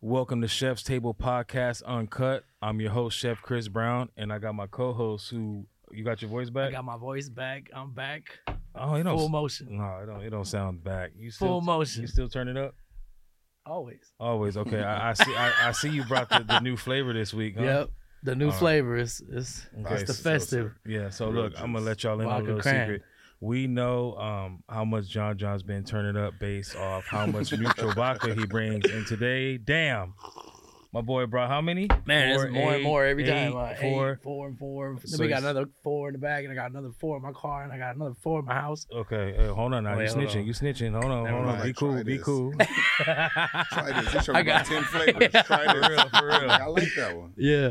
Welcome to Chef's Table Podcast Uncut. I'm your host, Chef Chris Brown, and I got my co-host who you got your voice back? I got my voice back. I'm back. oh, it don't Full motion. No, it don't it don't sound back. You still Full motion. You still turn it up? Always. Always. Okay. I, I see I, I see you brought the, the new flavor this week, huh? Yep. The new All right. flavor is is Okay, it's the so- festive. Yeah, so look, I'm gonna let y'all in on a little cran. secret. We know um, how much John John's been turning up based off how much Nütrl vodka he brings. And today, damn, my boy brought how many? Man, Four, it's more and more every eight, time. Uh, four. eight, four and four. Then So we got another four in the bag, and I got another four in my car, and I got another four in my house. Okay, hey, hold on now. Oh, you wait, snitching. on. You snitching. Hold on, Never hold on. mind. Be cool. Try Be this. cool. Try this. He showed I about got- ten flavors. Try For this. real, for real. I like that one. Yeah.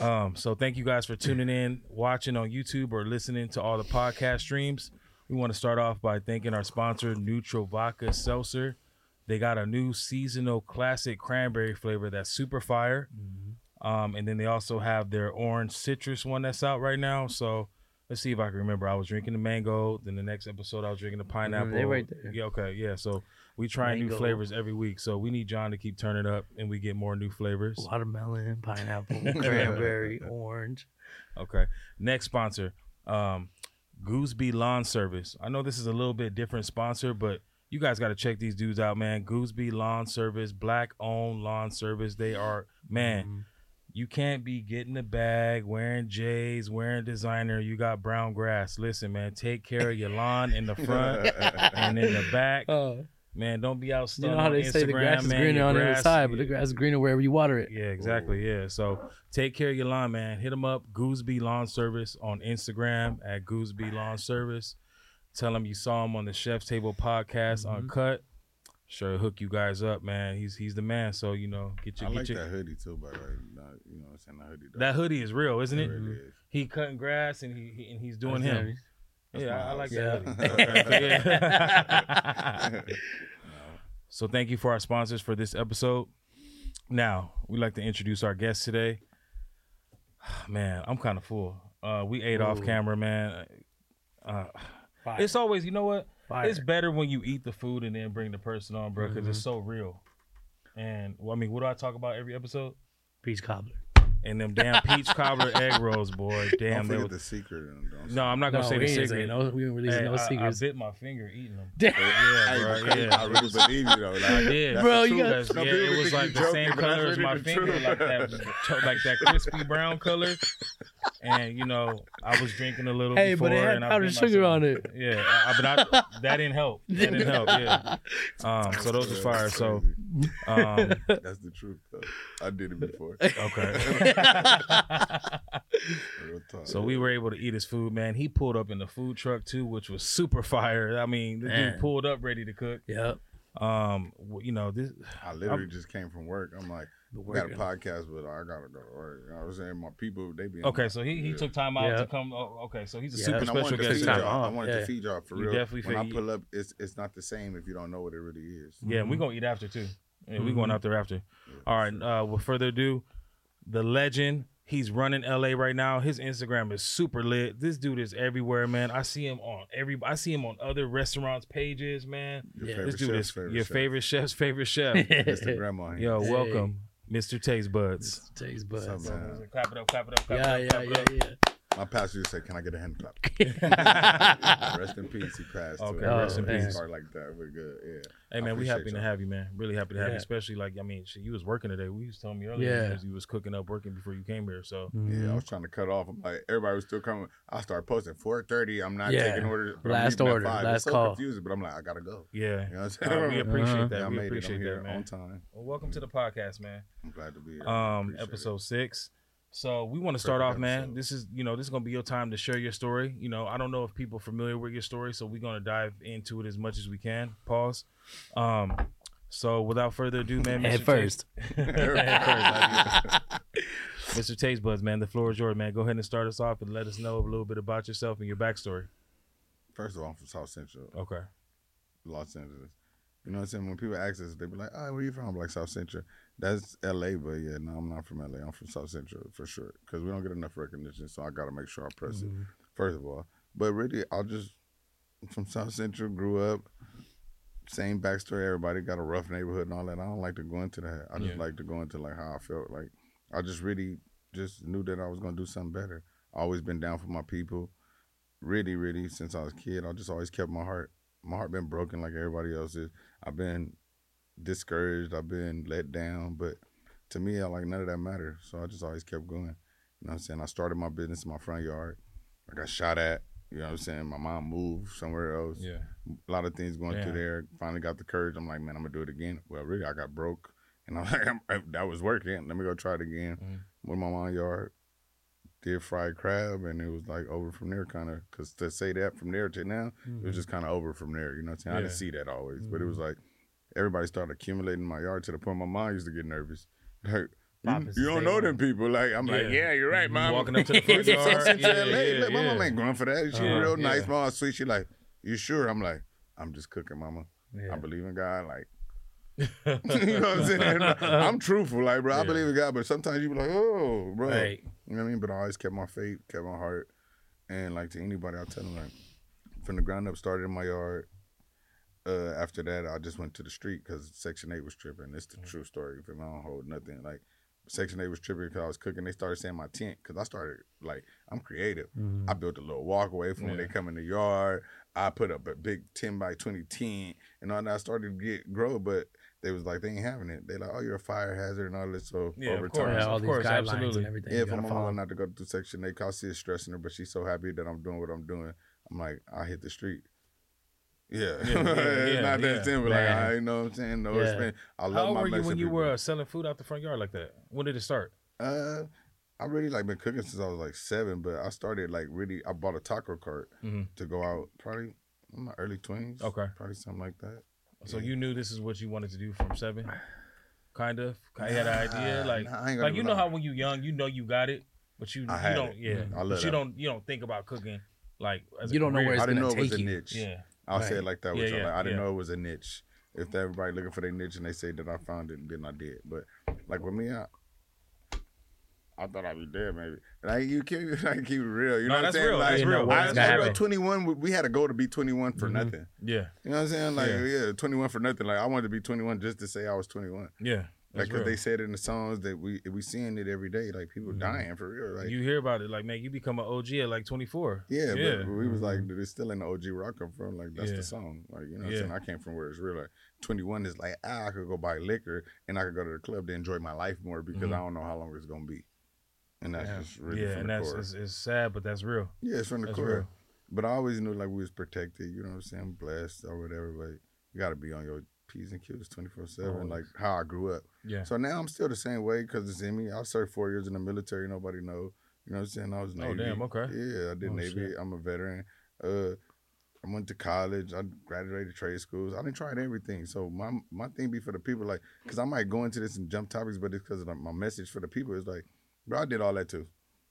Um, so thank you guys for tuning in, watching on YouTube or listening to all the podcast streams. We want to start off by thanking our sponsor, Nütrl Vodka Seltzer. They got a new seasonal classic cranberry flavor that's super fire. Um, and then they also have their orange citrus one that's out right now. So let's see if I can remember. I was drinking the mango. Then the next episode, I was drinking the pineapple. they right there. Yeah, okay, yeah. So we try new flavors every week. So we need John to keep turning up, and we get more new flavors. Watermelon, pineapple, cranberry, orange. Okay. Next sponsor, um, Goosby Lawn Service. I know this is a little bit different sponsor, but you guys got to check these dudes out, man. Goosby Lawn Service, black owned lawn service. They are, man, Mhm. you can't be getting the bag, wearing J's, wearing designer. You got brown grass. Listen, man, take care of your lawn in the front and in the back. Oh, Man, don't be out you know how on they say the Instagram, grass is greener Your on the other side, but the grass is greener wherever you water it. yeah, exactly. Yeah. So take care of your lawn, man. Hit them up, Goosby Lawn Service on Instagram at Goosby Lawn Service. Tell them you saw him on the Chef's Table podcast Mhm. Uncut. Sure, hook you guys up, man. He's he's the man. So you know, get I your like get your that hoodie too, by the way. Not, you know what I'm saying? That hoodie. though. that hoodie is real, isn't It it? really is. He cutting grass and he, he and he's doing That's him. heavy. That's yeah, I, I like house. that. Yeah. Okay, yeah. No. So thank you for our sponsors for this episode. Now we like to introduce our guest today. Man, I'm kind of full. Uh, we ate off camera, man. Uh, it's always, you know what? Fire. It's better when you eat the food and then bring the person on, bro, because Mm-hmm. it's so real. And well, I mean, what do I talk about every episode? peach cobbler. And them damn peach cobbler egg rolls, boy. Damn, Don't they were. the secret. and don't No, I'm not gonna No, say the secret. saying no. We ain't releasing Hey, no I, I bit my finger eating them. Damn. Yeah, bro. Yeah, I really believe you though. Like, I did. Bro, you got- Because, No, yeah, it was like the joking, same color as my finger, like that, like that crispy brown color. And you know, I was drinking a little Hey, before, but it had and powdered sugar myself. on it. Yeah, I, I- but I, that didn't help. That didn't help. Yeah. Um, so those are fire. That's So, um, that's the truth though. I did it before. okay. So we were able to eat his food, man. He pulled up in the food truck too, which was super fire. I mean, the Man. dude pulled up ready to cook. Yep. Um, you know this. I literally just came from work. I'm like, Been we got a podcast, but I gotta go to work. You know what I'm saying? My people, they be Okay, so he, he Yeah. took time out Yeah. to come. Oh, okay, so he's a Yeah. super And I special wanted to guest. feed y'all. I wanted yeah. to feed y'all for You real. definitely when I pull up, it's it's not the same if you don't know what it really is. Yeah, Mm-hmm. we gonna eat after too. Yeah, we going Mhm. out there after. Yeah, All right. Uh, with further ado, the legend. He's running LA right now. His Instagram is super lit. This dude is everywhere, man. I see him on every. I see him on other restaurants' pages, man. Your Yeah. favorite This dude chef's is favorite your chef. favorite chef's favorite chef. Mr. Grandma. here. Yo, Hey. Welcome, Mr. Tastebudz. Taste buds. Clap it up, clap it up, clap Yeah, it yeah, up, clap yeah, it up. yeah. My pastor used to say, "Can I get a hand clap?" Rest in peace. He passed. Okay, too. rest in His peace. Part like that. We're good. Yeah. Hey man, we appreciate happy to y'all. have you, man. Really happy to have you, especially like I mean, shit, you was working today. We was telling me earlier Yeah. because you was cooking up, working before you came here. So Yeah, I Mhm. was trying to cut off. I'm like, everybody was still coming. I started posting 4:30. I'm not Yeah. taking orders. Last order, five. last It's so call. confusing, but I'm like, I gotta go. yeah, You know what I'm Uh, we appreciate Uh-huh. that. Yeah, I we made it. appreciate I'm that, man. on time. Well, welcome to the podcast, man. I'm glad to be here. Um, episode six. So we want to start off, man. episode. This is you know this is gonna be your time to share your story. You know I don't know if people are familiar with your story, so we're gonna dive into it as much as we can. Pause. Um, so without further ado, man. Head Mr. first. Head first. Mr. Tastebudz, man. The floor is yours, man. Go ahead and start us off and let us know a little bit about yourself and your backstory. First of all, I'm from South Central, Okay. Los Angeles. You know what I'm saying? When people ask us, they be like, "Oh, where you from?" I'm like South Central. That's L.A., but yeah, no, I'm not from L.A. I'm from South Central for sure. Because we don't get enough recognition, so I got to make sure I press it. Mhm. First of all, but really, I just from South Central. Grew up, same backstory. Everybody got a rough neighborhood and all that. I don't like to go into that. I just Yeah. like to go into like how I felt. Like I just really just knew that I was gonna do something better. Always been down for my people. Really, really, since I was a kid, I just always kept my heart. My heart been broken like everybody else's. I've been discouraged. I've been let down, but to me, I like none of that mattered. So I just always kept going. You know what I'm saying? I started my business in my front yard. I got shot at. You know what I'm saying? My mom moved somewhere else. Yeah. A lot of things going through there. Finally got the courage. I'm like, man, I'm gonna do it again. Well, really, I got broke, and I'm like, I'm, that was working. Let me go try it again. Mhm. With my mom yard, did fried crab, and it was like over from there, kind of. Cause to say that from there to now, it was mm-hmm. just kind of over from there. You know what I'm saying? I didn't see that always, but it was mm-hmm. like everybody started accumulating in my yard to the point my mom used to get nervous. Like, mm, you, you don't know them people. Like, I'm like, Yeah. yeah, you're right, mom. walking up to the front It's in yard. Central Yeah, yeah, Like, my mom ain't going for that. She Uh-huh, real nice, yeah. mom, sweet. She like, you sure? I'm like, I'm just cooking, mama. Yeah. I believe in God. Like, you know what I'm saying? I'm truthful, like, bro. I believe in God, but sometimes you be like, oh, bro. Right. You know what I mean? But I always kept my faith, kept my heart, and like to anybody, I tell them like, from the ground up, started in my yard. Uh, after that, I just went to the street because Section Eight was tripping. It's the Mm. true story. If I don't hold nothing, like Section Eight was tripping because I was cooking. They started saying my tent because I started like I'm creative. Mhm. I built a little walkway for when they come in the yard. I put up a big ten by twenty tent and all that. I started to get grow, but they was like they ain't having it. They like, oh, you're a fire hazard and all this. So Yeah, of over course. time, yeah, all of these course, guidelines absolutely. and everything. yeah, you for gotta my mom not to go through Section 8, 'cause I see it stressing her, but she's so happy that I'm doing what I'm doing. I'm like, I hit the street. Yeah. Yeah, yeah, it's not that yeah. simple. Like, I you know what I'm saying? No Yeah. respect. I love How old my were you when you people. were uh, selling food out the front yard like that? When did it start? Uh, I really like been cooking since I was like seven, but I started like really. I bought a taco cart Mhm. to go out probably in my early twenties. Okay. probably something like that. So Yeah. you knew this is what you wanted to do from seven, kind of. You had an idea, like, nah, I ain't gonna like you know lie. how when you young, you know you got it, but you you had don't, it. yeah. I but love you that. don't you don't think about cooking like as a You don't know career. where it's I didn't gonna know it was take a you. niche. Yeah, I'll say it like that. Yeah, With you. yeah, like, I didn't yeah. know it was a niche. If everybody looking for their niche and they say that I found it, then I did. But like with me, I, I thought I'd be dead maybe. Like you keep, I keep it real. You No, know what I'm saying? real. Like, That's real. I, What's I, gonna at 21, we- had a goal to be 21 for Mhm. nothing. yeah, You know what I'm saying? Like Yeah. yeah. 21 for nothing. Like I wanted to be 21 just to say I was 21. yeah. Like because they said in the songs that we we seeing it every day. Like people Mhm. dying for real. Like you hear about it, like man, you become an OG at like twenty four. Yeah, yeah. but we was like, it's still in the OG where I come from. Like that's Yeah. the song. Like you know, what I'm saying I came from where it's real. Like 21 is like ah, I could go buy liquor and I could go to the club to enjoy my life more because Mhm. I don't know how long it's gonna be. And that's Yeah. just really yeah, from and the that's core. it's, it's sad, but that's real. yeah, it's from the That's core. real. But I always knew like we was protected. You know what I'm saying? Blessed or whatever. But you got to be on your p's and q's 24 seven. Like how I grew up. Yeah, So now I'm still the same way because it's in me. I served four years in the military. Nobody know. You know what I'm saying? I was navy Oh, damn, okay. Yeah, I did Oh, Navy. shit. I'm a veteran. Uh, I went to college. I graduated trade schools. I didn't try everything. So my my thing be for the people like, because I might go into this and jump topics, but it's because of the- my message for the people is like, bro, I did all that too.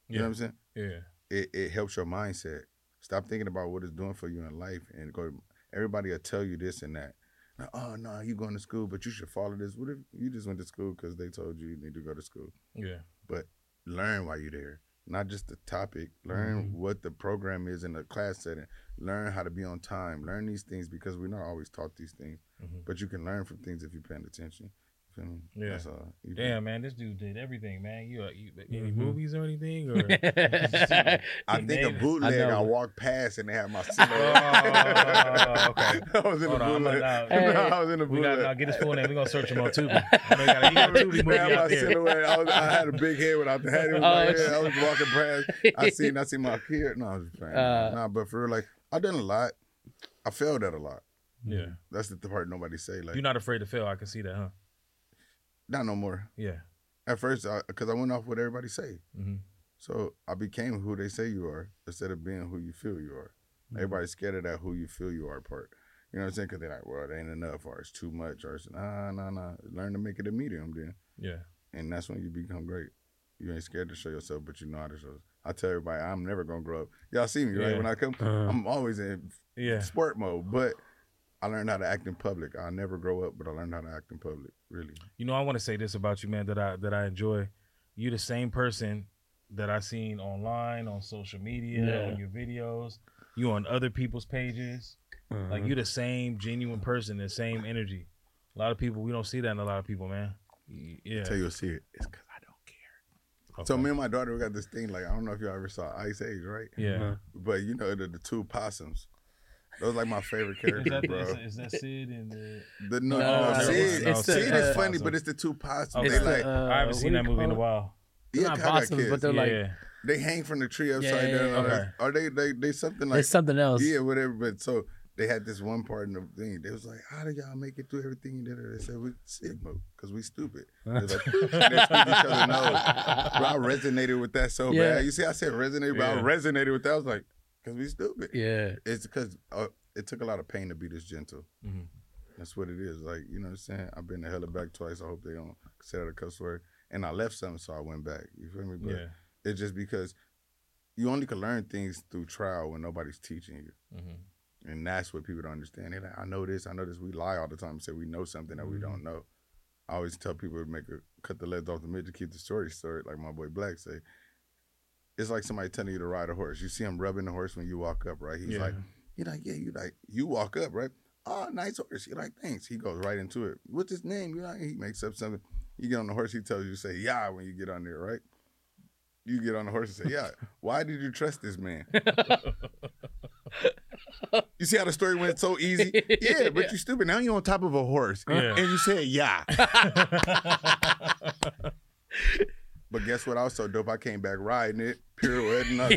You Yeah. know what I'm saying? yeah, It it helps your mindset. Stop thinking about what it's doing for you in life and go. Everybody will tell you this and that. Like, oh no, you going to school, but you should follow this. What if you just went to school because they told you you need to go to school? yeah, But learn while you're there. Not just the topic. Learn Mhm. what the program is in the class setting. Learn how to be on time. Learn these things because we're not always taught these things. Mhm. But you can learn from things if you're paying attention. You feel me? Yeah. That's all. You Damn, man, this dude did everything, man. You, uh, you any Mhm. movies or anything? Or I think a bootleg. I I, walked past and they had my Oh, okay. I was in Hold the on, bootleg. gonna- Hey. I was in the we bootleg. got now get his full name. We gonna search him on Tubi. I know you got a, you got a Tubi movie They had out my there. silhouette. I, was, I had a big head without the hat. It was Oh, like, it's- yeah, I was walking past. I seen, I seen my kid. No, I was just playing. Uh, nah, but for real, like I done a lot. I failed at a lot. Yeah, That's the part nobody say. Like you're not afraid to fail. I can see that, huh? Not no more. Yeah. At first, because I, went off what everybody say, hmm so I became who they say you are instead of being who you feel you are. Everybody's scared of that who you feel you are part. You know what I'm saying? Because they're like, well, it ain't enough, or it's too much, or it's nah, nah, nah. Learn to make it a medium, then, Yeah. and that's when you become great. You ain't scared to show yourself, but you know how to show. I tell everybody, I'm never gonna grow up. Y'all see me, right? Yeah. When I come, Uh, I'm always in Yeah. sport mode, but I learned how to act in public. I'll never grow up, but I learned how to act in public. Really. You know, I want to say this about you, man. That I that I enjoy. You the same person that I seen online on social media, Yeah. on your videos. You on other people's pages. Uh-huh. Like you the same genuine person, the same energy. A lot of people we don't see that in a lot of people, man. Y- Yeah. Tell you a secret. It's because I don't care. Okay. So me and my daughter we got this thing. Like I don't know if you all ever saw Ice Age, right? yeah. Uh-huh. But you know the, the two possums. Those like my favorite Is characters, that, bro. is, is that Sid and the? The no, No, no, no, Sid, it's- it's the, Sid uh, is funny, possum. but it's the two possums. Okay. They It's the, like uh, I haven't seen that movie in a while. They're yeah, not I got possums, kids. but they're like they hang from the tree upside Yeah, yeah, down. yeah. or- Okay. Or they they they something like it's something else. yeah, whatever. But so they had this one part in the thing. They was like, "How did y'all make it through everything you did?" They said, "We Sigma, because we stupid." They was like, they squeeze each other nose. Bro, I resonated with that so Yeah. bad. You see, I said resonated, but I resonated with that. I was like, "Cause we stupid." Yeah. It's because uh, it took a lot of pain to be this gentle. Mhm. That's what it is. Like, you know what I'm saying? I've been to hella back twice. I hope they don't consider that a cuss word. And I left something, so I went back. You feel me? But Yeah. it's just because you only can learn things through trial when nobody's teaching you. Mhm. And that's what people don't understand. They're like, I know this, I know this. We lie all the time and say we know something that we don't know. I always tell people to make a cut the legs off the mid to keep the story short, like my boy Black say. It's like somebody telling you to ride a horse. You see him rubbing the horse when you walk up, right? He's Yeah. like, you're like, yeah, you like, you walk up, right? Oh, nice horse. You're like, thanks. He goes right into it. What's his name? You like, he makes up something. You get on the horse, he tells you say, yeah, when you get on there, right? You get on the horse and say, yeah. Why did you trust this man? You see how the story went so easy? Yeah, but you stupid. Now you're on top of a horse. Yeah. And you said, yeah. But guess what? I was so dope. I came back riding it, pirouetting up,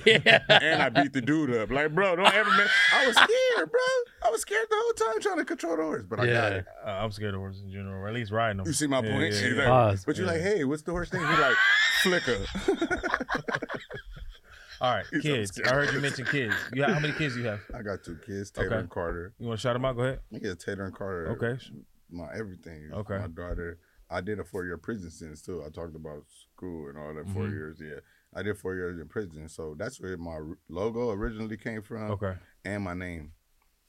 and I beat the dude up. Like, bro, don't ever. Man. I was scared, bro. I was scared the whole time trying to control the horse, but I got it. Uh, I'm scared of horses in general, or at least riding them. You see my Yeah, point? yeah, He's yeah. like, Pause. but you're Yeah. like, hey, what's the horse name? He's like, Flicker. All right, He's kids. scared. I heard you mention kids. You got, how many kids you have? I got two kids, Taylor Okay. and Carter. You want to shout them out? Go ahead. Yeah, Taylor and Carter. Okay. my everything. Okay. My daughter. I did a four year prison sentence too. I talked about school and all that 4 Mhm. years. Yeah, I did four years in prison. So that's where my logo originally came from, Okay. and my name.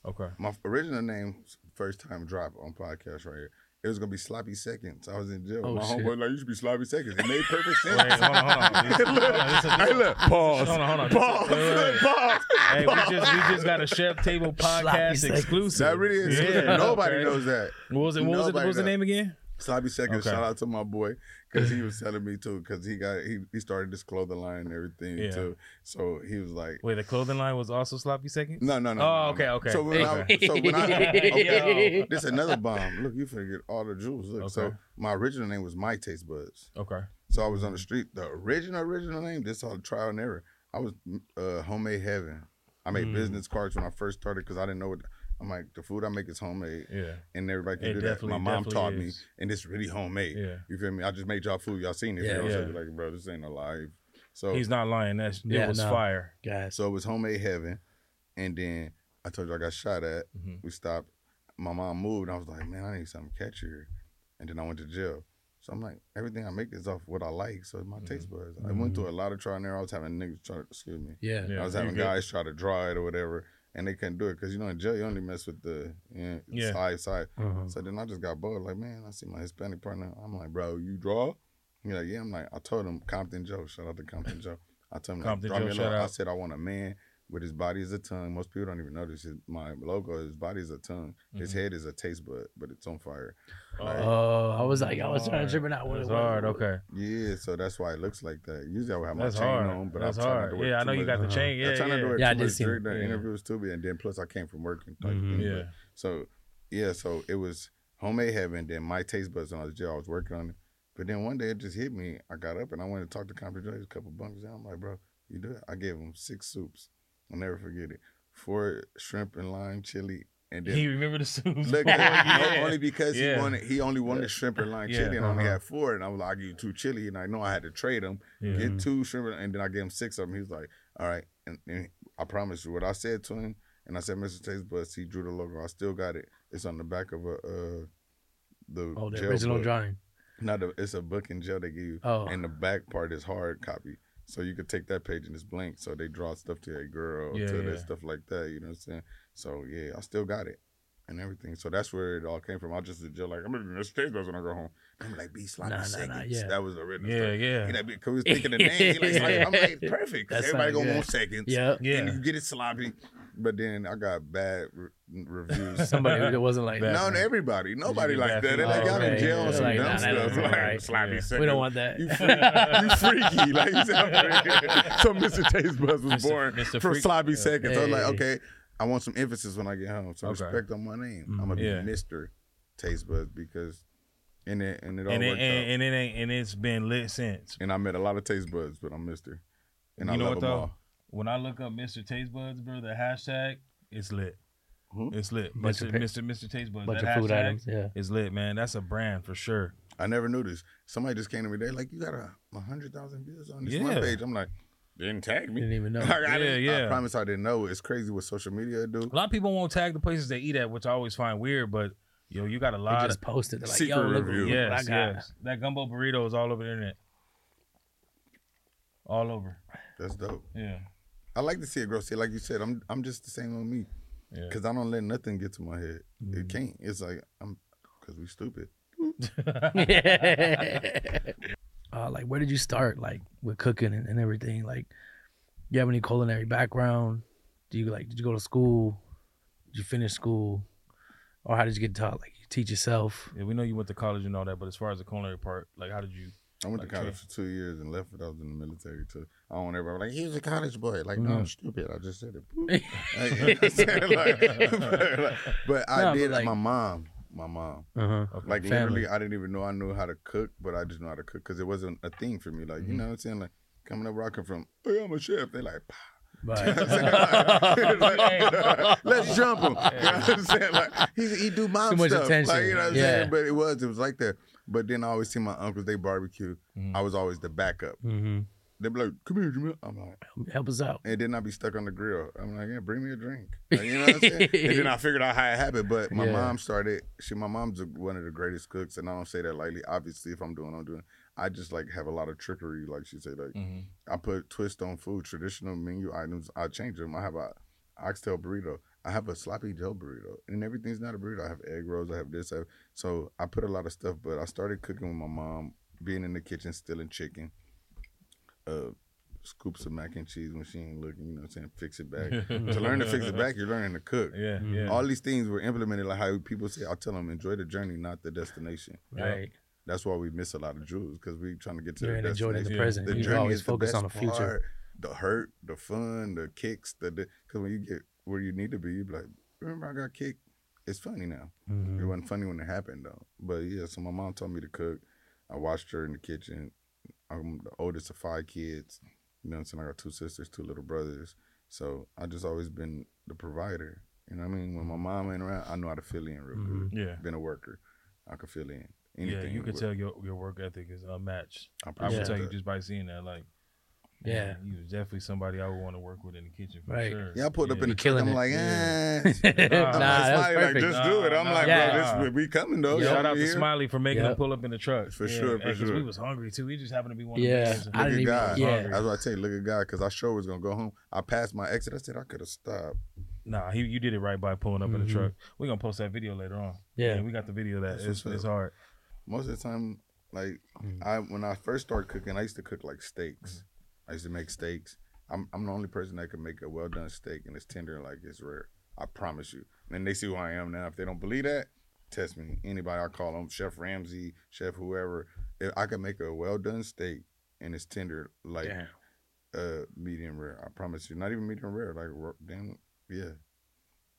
Okay. My original name, first time drop on podcast right here. It was gonna be Sloppy Seconds. I was in jail. Oh, my shit. homeboy like you should be Sloppy Seconds. It made perfect sense. Wait, hold on, hold on. This- hold on, this is- hey, look, pause. Hold on, hold on. This is- Pause. wait, wait, wait. Pause. Hey, we just we just got a Chef Table podcast exclusive. That really is. Yeah, Nobody okay. knows that. What was it? What was it? What Nobody was the name again? Sloppy Seconds. Okay. Shout out to my boy because he was telling me too because he got he, he started this clothing line and everything Yeah. too. So he was like, Wait, the clothing line was also sloppy seconds. no, no, no. Oh, no, okay, no. okay. So when I, Okay. so when I okay, this another bomb. Look, you finna get all the jewels. Look, so my original name was My Taste Buds. Okay. So I was on the street. The original original name. This all trial and error. I was uh, homemade heaven. I made Mm. business cards when I first started because I didn't know what. I'm like the food I make is homemade, Yeah. and everybody can It do that. My mom definitely taught me, and it's really homemade. Yeah. You feel me? I just made y'all food. Y'all seen it. Yeah, you know yeah. saying? Like, bro, this ain't alive. So He's not lying. That's it Yeah, was no. fire. Guys. so it was homemade heaven, and then I told you I got shot at. Mhm. We stopped. My mom moved. And I was like, man, I need something catchier. And then I went to jail. So I'm like, everything I make is off what I like. So it's my taste buds. I went through a lot of trial and error. I was having niggas try to, excuse me. Yeah. Yeah. I was having guys try to draw it or whatever, and they couldn't do it because you know in jail you only mess with the yeah, Yeah. side side. Uh-huh. So then I just got bored. Like man, I see my Hispanic partner. I'm like, bro, you draw? He's like, yeah. I'm like, I told him Compton Joe. Shout out to Compton Joe. I told him, like, Compton draw Joe, me a shout little- I said I want a man with his body as a tongue. Most people don't even notice. His, my logo, his body is a tongue. His Mhm. head is a taste bud, but it's on fire. Oh, I was like, I was trying to trip it out. What it was. hard. Okay. Yeah, so that's why it looks like that. Usually I would have my That's chain hard. on, but That's I'm trying hard. not to Yeah, I too know you got the chain. Yeah, I'm trying yeah. to do it Yeah, I too did much see during that. the Yeah. interviews too, and then plus I came from working type thing. but- Yeah. So yeah, so it was homemade heaven. Then my taste buds when I was jail, I was working on it. But then one day it just hit me. I got up and I went to talk to Compton Joe. There's a couple bunkers down. I'm like, bro, you do it? I gave him six soups. I'll never forget it. Four shrimp and lime chili, and then He remember the soup. Look, yeah. only because Yeah. he wanted he only wanted shrimp and lime Yeah, chili, and only uh-huh. had four, and I was like, I give you two chili, and I know I had to trade them, Yeah. get two shrimp, and then I gave him six of them. He was like, all right, and, and I promise you what I said to him, and I said, Mr. Tastebudz, he drew the logo. I still got it. It's on the back of a uh the Oh, the original book. drawing. Not a, it's a book in jail they give you, Oh. and the back part is hard copy. So you could take that page and it's blank. So they draw stuff to a girl, Yeah, to yeah. that stuff like that. You know what I'm saying? So yeah, I still got it and everything. So that's where it all came from. I just was just like, I'm gonna Mr. Tastebudz when I go home. I'm like, be sloppy Nah, nah, nah, yeah. That was the original. Yeah, stuff. yeah. He like, because we was thinking the name. He like. I'm like, perfect. Because everybody not gonna good. want seconds. Yeah. Yeah. And you get it sloppy. But then I got bad re- reviews. Somebody that wasn't like Bad no, man. everybody, nobody get like that. They like feedback? y'all in jail okay. on some Like, dumb nah, stuff. Like right. sloppy Yeah. seconds. We don't want that. You, freak, you freaky, like you said. so Mr. Tastebudz was Mr. born Mr. for Freak. sloppy seconds. I was like, okay, I want some emphasis when I get home, So Okay. respect on my name. Mhm. I'm gonna be Yeah. Mr. Tastebudz because, and it and it all and it, and, out. and it ain't and it's been lit since. And I met a lot of Taste Buds, but I'm Mr. And I know love what them though? all. When I look up Mr. Tastebudz, bro, the hashtag, it's lit. Mhm. It's lit. Bunch Mr. of Mr. Mr. Tastebudz. bunch that of food hashtag items. Yeah. It's lit, man. That's a brand for sure. I never knew this. Somebody just came to me. They like, you got a, a hundred thousand views on this Yeah. one page. I'm like, didn't tag me. Didn't even know. Like, I Yeah, didn't- yeah. I promise I didn't know. It's crazy what social media do. A lot of people won't tag the places they eat at, which I always find weird. But yo, you got a They lot just of posted. They're like, Secret yo, look, review. look what I yes, got. yes. That gumbo burrito is all over the internet. All over. That's dope. Yeah. I like to see a girl See, like you said, I'm I'm just the same on me Yeah. because I don't let nothing get to my head. Mm-hmm. It can't. It's like I'm because we stupid. uh, like, where did you start, like, with cooking and, and everything? Like, you have any culinary background? Do you like? Did you go to school? Did you finish school, or how did you get taught? Like, you teach yourself? Yeah, we know you went to college and all that, but as far as the culinary part, like how did you I went Like to college for two years and left it. I was in the military too. I don't want everybody like he was a college boy. Like no, I'm stupid. I just said it. Like, you know what I'm saying? Like, but I No, but did. like- my mom, my mom. Uh huh. okay. Like Family. literally, I didn't even know I knew how to cook, but I just know how to cook because it wasn't a thing for me. Like you know what I'm saying? Like coming up where I come from, hey, I'm a chef. They like, Right. Like, let's jump him. You know what I'm saying? Like he, he do mom Too much stuff. attention. Like you know what I'm Yeah. saying? But it was it was like that. But then I always see my uncles they barbecue. Mhm. I was always the backup. hmm They'd be like, "Come here, Jamell." I'm like, Help us out. and then I'd be stuck on the grill. I'm like, "Yeah, bring me a drink." Like, you know what I'm saying? and then I figured out how it happened. But my Yeah. mom started. She, my mom's one of the greatest cooks, and I don't say that lightly. Obviously, if I'm doing, I'm doing. I just like have a lot of trickery, like she said. Like Mhm. I put twist on food, traditional menu items. I change them. I have a oxtail burrito. I have a sloppy Joe burrito, and everything's not a burrito. I have egg rolls. I have this. I have, so I put a lot of stuff. But I started cooking with my mom, being in the kitchen, stealing chicken, uh, scoops of mac and cheese when she ain't looking. You know, what I'm saying fix it back. to learn to fix it back, you're learning to cook. Yeah, Mhm. yeah. All these things were implemented like how people say. I tell them enjoy the journey, not the destination. Yeah. Right. That's why we miss a lot of jewels because we're trying to get to You're the in enjoying the present. the you journey always is the focus best on the future. part. The hurt, the fun, the kicks, the because when you get where you need to be, You'd be like, remember I got kicked. It's funny now. It Mhm. wasn't funny when it happened though. But yeah, so my mom taught me to cook. I watched her in the kitchen. I'm the oldest of five kids. You know what I'm saying? I got two sisters, two little brothers. So I just always been the provider. You know what I mean? When my mom ain't around, I know how to fill in real good. Yeah. Been a worker. I could fill in. Yeah, Anything. you could tell your your work ethic is unmatched. I I appreciate would tell you just by seeing that, like, Yeah. you was definitely somebody I would want to work with in the kitchen for Right. sure. Yeah, I pulled up in the truck. killing I'm it. like, Yeah. eh. nah, I'm like, that's Smiley, like, perfect. just do it. I'm Nah, like, nah. bro, this we coming though. Yeah. Shout out to here? Smiley for making Yep. them pull up in the truck. For Yeah, sure, for and 'cause sure. We was hungry too. We just happened to be one of Yeah, the days. I Look didn't at even. God. Yeah. That's what I tell you. Look at God, because I sure was gonna go home. I passed my exit. I said I could have stopped. Nah, he, you did it right by pulling up in Mhm. the truck. We're gonna post that video later on. Yeah. we got the video that. That's It's, what's it's up. hard. Most of the time, like Mm. I when I first started cooking, I used to cook like steaks. I used to make steaks. I'm I'm the only person that can make a well done steak and it's tender like it's rare. I promise you. And they see who I am now. If they don't believe that, test me. Anybody I call them, Chef Ramsay, Chef whoever. If I can make a well done steak and it's tender like Damn. uh medium rare. I promise you. Not even medium rare. Like ro- damn yeah.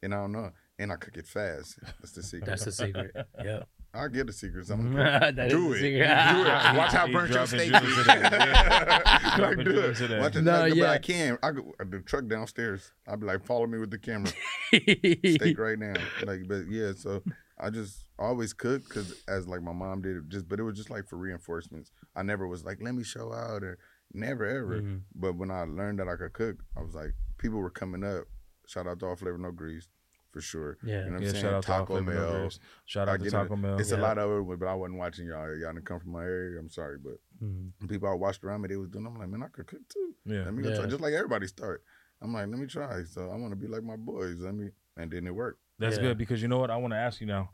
And I don't know. And I cook it fast. That's the secret. That's the secret. Yeah. I'll get the secret. I'm That is do the it. secret. Do it. Watch how He burnt your steak is. today. Yeah. like, do it. today. Watch it. No, like, yeah. But I can. I go the truck downstairs. I'll be like, follow me with the camera. Steak right now. Like, but yeah. So I just always cook because as like my mom did. Just but it was just like for reinforcements. I never was like, let me show out or never ever. Mhm. But when I learned that I could cook, I was like, people were coming up. Shout out to all flavor no grease for sure. Yeah. You know what I'm saying? shout out Taco Flavor No Bell. Shout out to Taco Bell. It's Yeah. a lot of it, but I wasn't watching y'all. Y'all didn't come from my area. I'm sorry, but Mhm. people I watched around me, they was doing. I'm like, man, I could cook too. Yeah. Let me go Yeah. try. Just like everybody start. I'm like, let me try. So I want to be like my boys. Let me, and then it worked. That's Yeah. good because you know what I want to ask you now.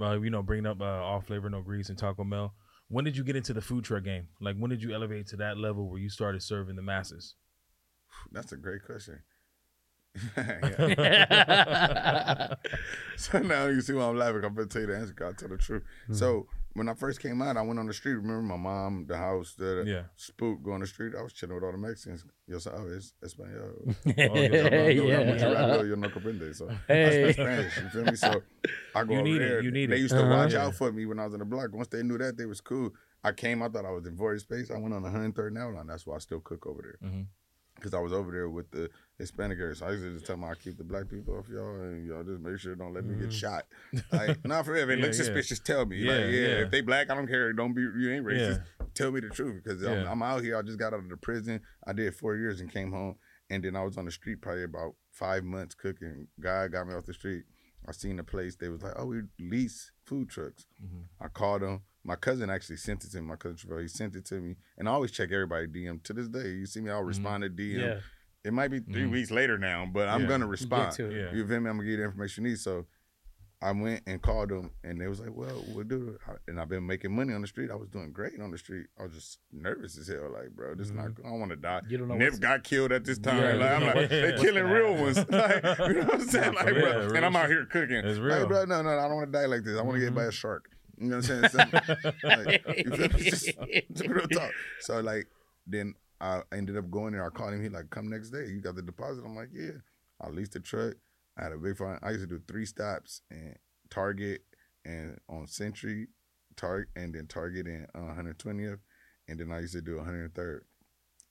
Uh, you know, bringing up uh, all flavor, no grease, and Taco Bell. When did you get into the food truck game? Like, when did you elevate to that level where you started serving the masses? That's a great question. So now you see why I'm laughing. I'm gonna tell you the answer. I tell the truth. Mm-hmm. So when I first came out, I went on the street. Remember my mom, the house, the Yeah. spook going the street. I was chilling with all the Mexicans. Yo sabes español. yeah. Yo no comprende. So I Hey. speak Spanish. You feel me? So I go You over need it, there. you need they it. used to Uh-huh. watch out for me when I was in the block. Once they knew that, they was cool. I came. I thought I was in void space. I went on the 103rd and Avalon. That's why I still cook over there. Mhm. Cause I was over there with the Hispanic area, so I used to just tell them I keep the black people off y'all, and y'all just make sure don't let me get shot. Like, not for everything. Yeah, look yeah. suspicious. Tell me, Yeah, like, yeah, yeah. if they black, I don't care. Don't be, you ain't racist. Tell me the truth, because I'm, I'm out here. I just got out of the prison. I did four years and came home, and then I was on the street probably about five months cooking. Guy got me off the street. I seen the place. They was like, "Oh, we lease food trucks." Mhm. I called them. My cousin actually sent it to me. My cousin Trevor, he sent it to me, and I always check everybody DM to this day. You see me, I'll respond to DM. Yeah. It might be 3 Mhm. weeks later now, but I'm Yeah. gonna Get respond. to it. Yeah. You feel me? I'm gonna give you the information you need. So I went and called them, and they was like, "Well, we'll do it." And I've been making money on the street. I was doing great on the street. I was just nervous as hell. Like, bro, this is not. I don't want to die. You don't know Nip got killed at this time. Yeah, like, I'm like, they killing real ones. like, you know what I'm saying? Nah, Like, real, bro, real and I'm out here cooking. It's Like, real. bro, no, no, I don't want to die like this. I want to get by a shark. You know what I'm saying? Something- like, you feel me? Just- just real talk. So like, then I ended up going there. I called him. He like, come next day. You got the deposit. I'm like, yeah. I leased the truck. I had a big fine. I used to do three stops and Target and on Century, Target, and then Target and uh, 120th, and then I used to do 103rd.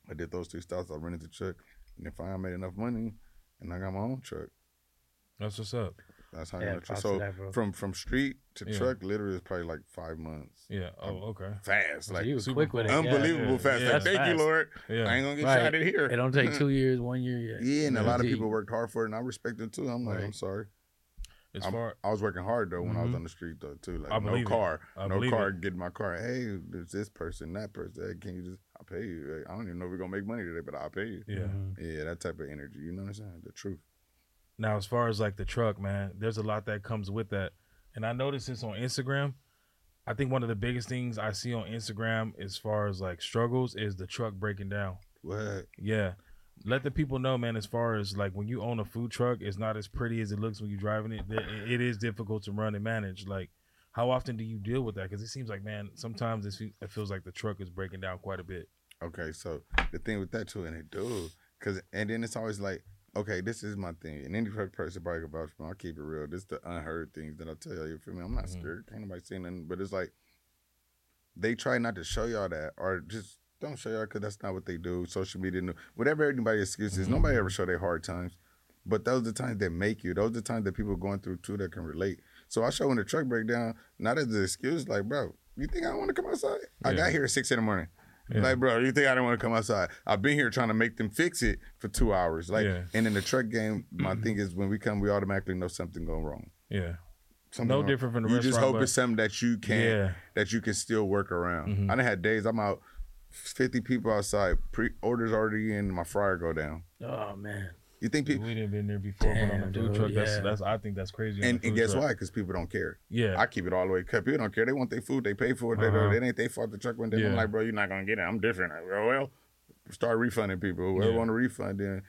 I did those two stops. I rented the truck, and if I made enough money, and I got my own truck. That's what's up. That's how I Yeah, got a truck. So that, from from street to Yeah. truck, literally is probably like five months. Yeah. Oh, okay. Fast, So like you was super quick with it. unbelievable yeah, fast. yeah. like, That's thank you. Lord. Yeah. I ain't gonna get Right. shot in here. It don't take two years, one year yet. Yeah, and a lot of people worked hard for it, and I respect them too. I'm like, I'm sorry. As I'm- far I was working hard though when I was Mhm. on the street though too. Like I no car, I no car. it. Get my car. Hey, there's this person, that person. Hey, can you just? I'll pay you. Like, I don't even know if we're gonna make money today, but I'll pay you. yeah. Mhm. Yeah, that type of energy. You know what I'm saying? The truth. Now, as far as like the truck, man, there's a lot that comes with that, and I noticed this on Instagram. I think one of the biggest things I see on Instagram, as far as like struggles, is the truck breaking down. What? Yeah. Let the people know, man, as far as like when you own a food truck, it's not as pretty as it looks when you're driving it. It- is difficult to run and manage. Like, how often do you deal with that? Because it seems like, man, sometimes it it feels like the truck is breaking down quite a bit. Okay, so the thing with that too, and it do, cause and then it's always like, okay, this is my thing, and any person probably can vouch for me. I'll keep it real. This is the unheard things that I tell y'all. You feel me? I'm not Mhm. scared. Can't nobody say nothing. But it's like they try not to show y'all that, or just don't show y'all because that's not what they do. Social media, no- whatever everybody excuses. Mhm. Nobody ever show their hard times. But those are the times that make you. Those are the times that people going through too that can relate. So I show when the truck breakdown, not as an excuse, like, bro, you think I want to come outside? I got here at six in the morning. Yeah. Like, bro, you think I didn't want to come outside? I've been here trying to make them fix it for two hours. Like, Yeah. and in the truck game, my thing is when we come, we automatically know something going wrong. Yeah. Something No wrong. different from the You just hope but- it's something that you can Yeah. that you can still work around. Mhm. I done had days I'm out, fifty people outside, pre orders already in, my fryer go down. Oh man. You think people? We didn't been there before but on Damn, the food dude, truck. That's yeah. that's I think that's crazy. And, and guess truck. why? Because people don't care. Yeah. I keep it all the way cut. People don't care. They want their food. They pay for it. They Uh-huh. don't, it ain't their fault the truck went down. I'm like, bro, you're not gonna get it. I'm different. I go, well, start refunding people. Whoever Yeah. want to refund, then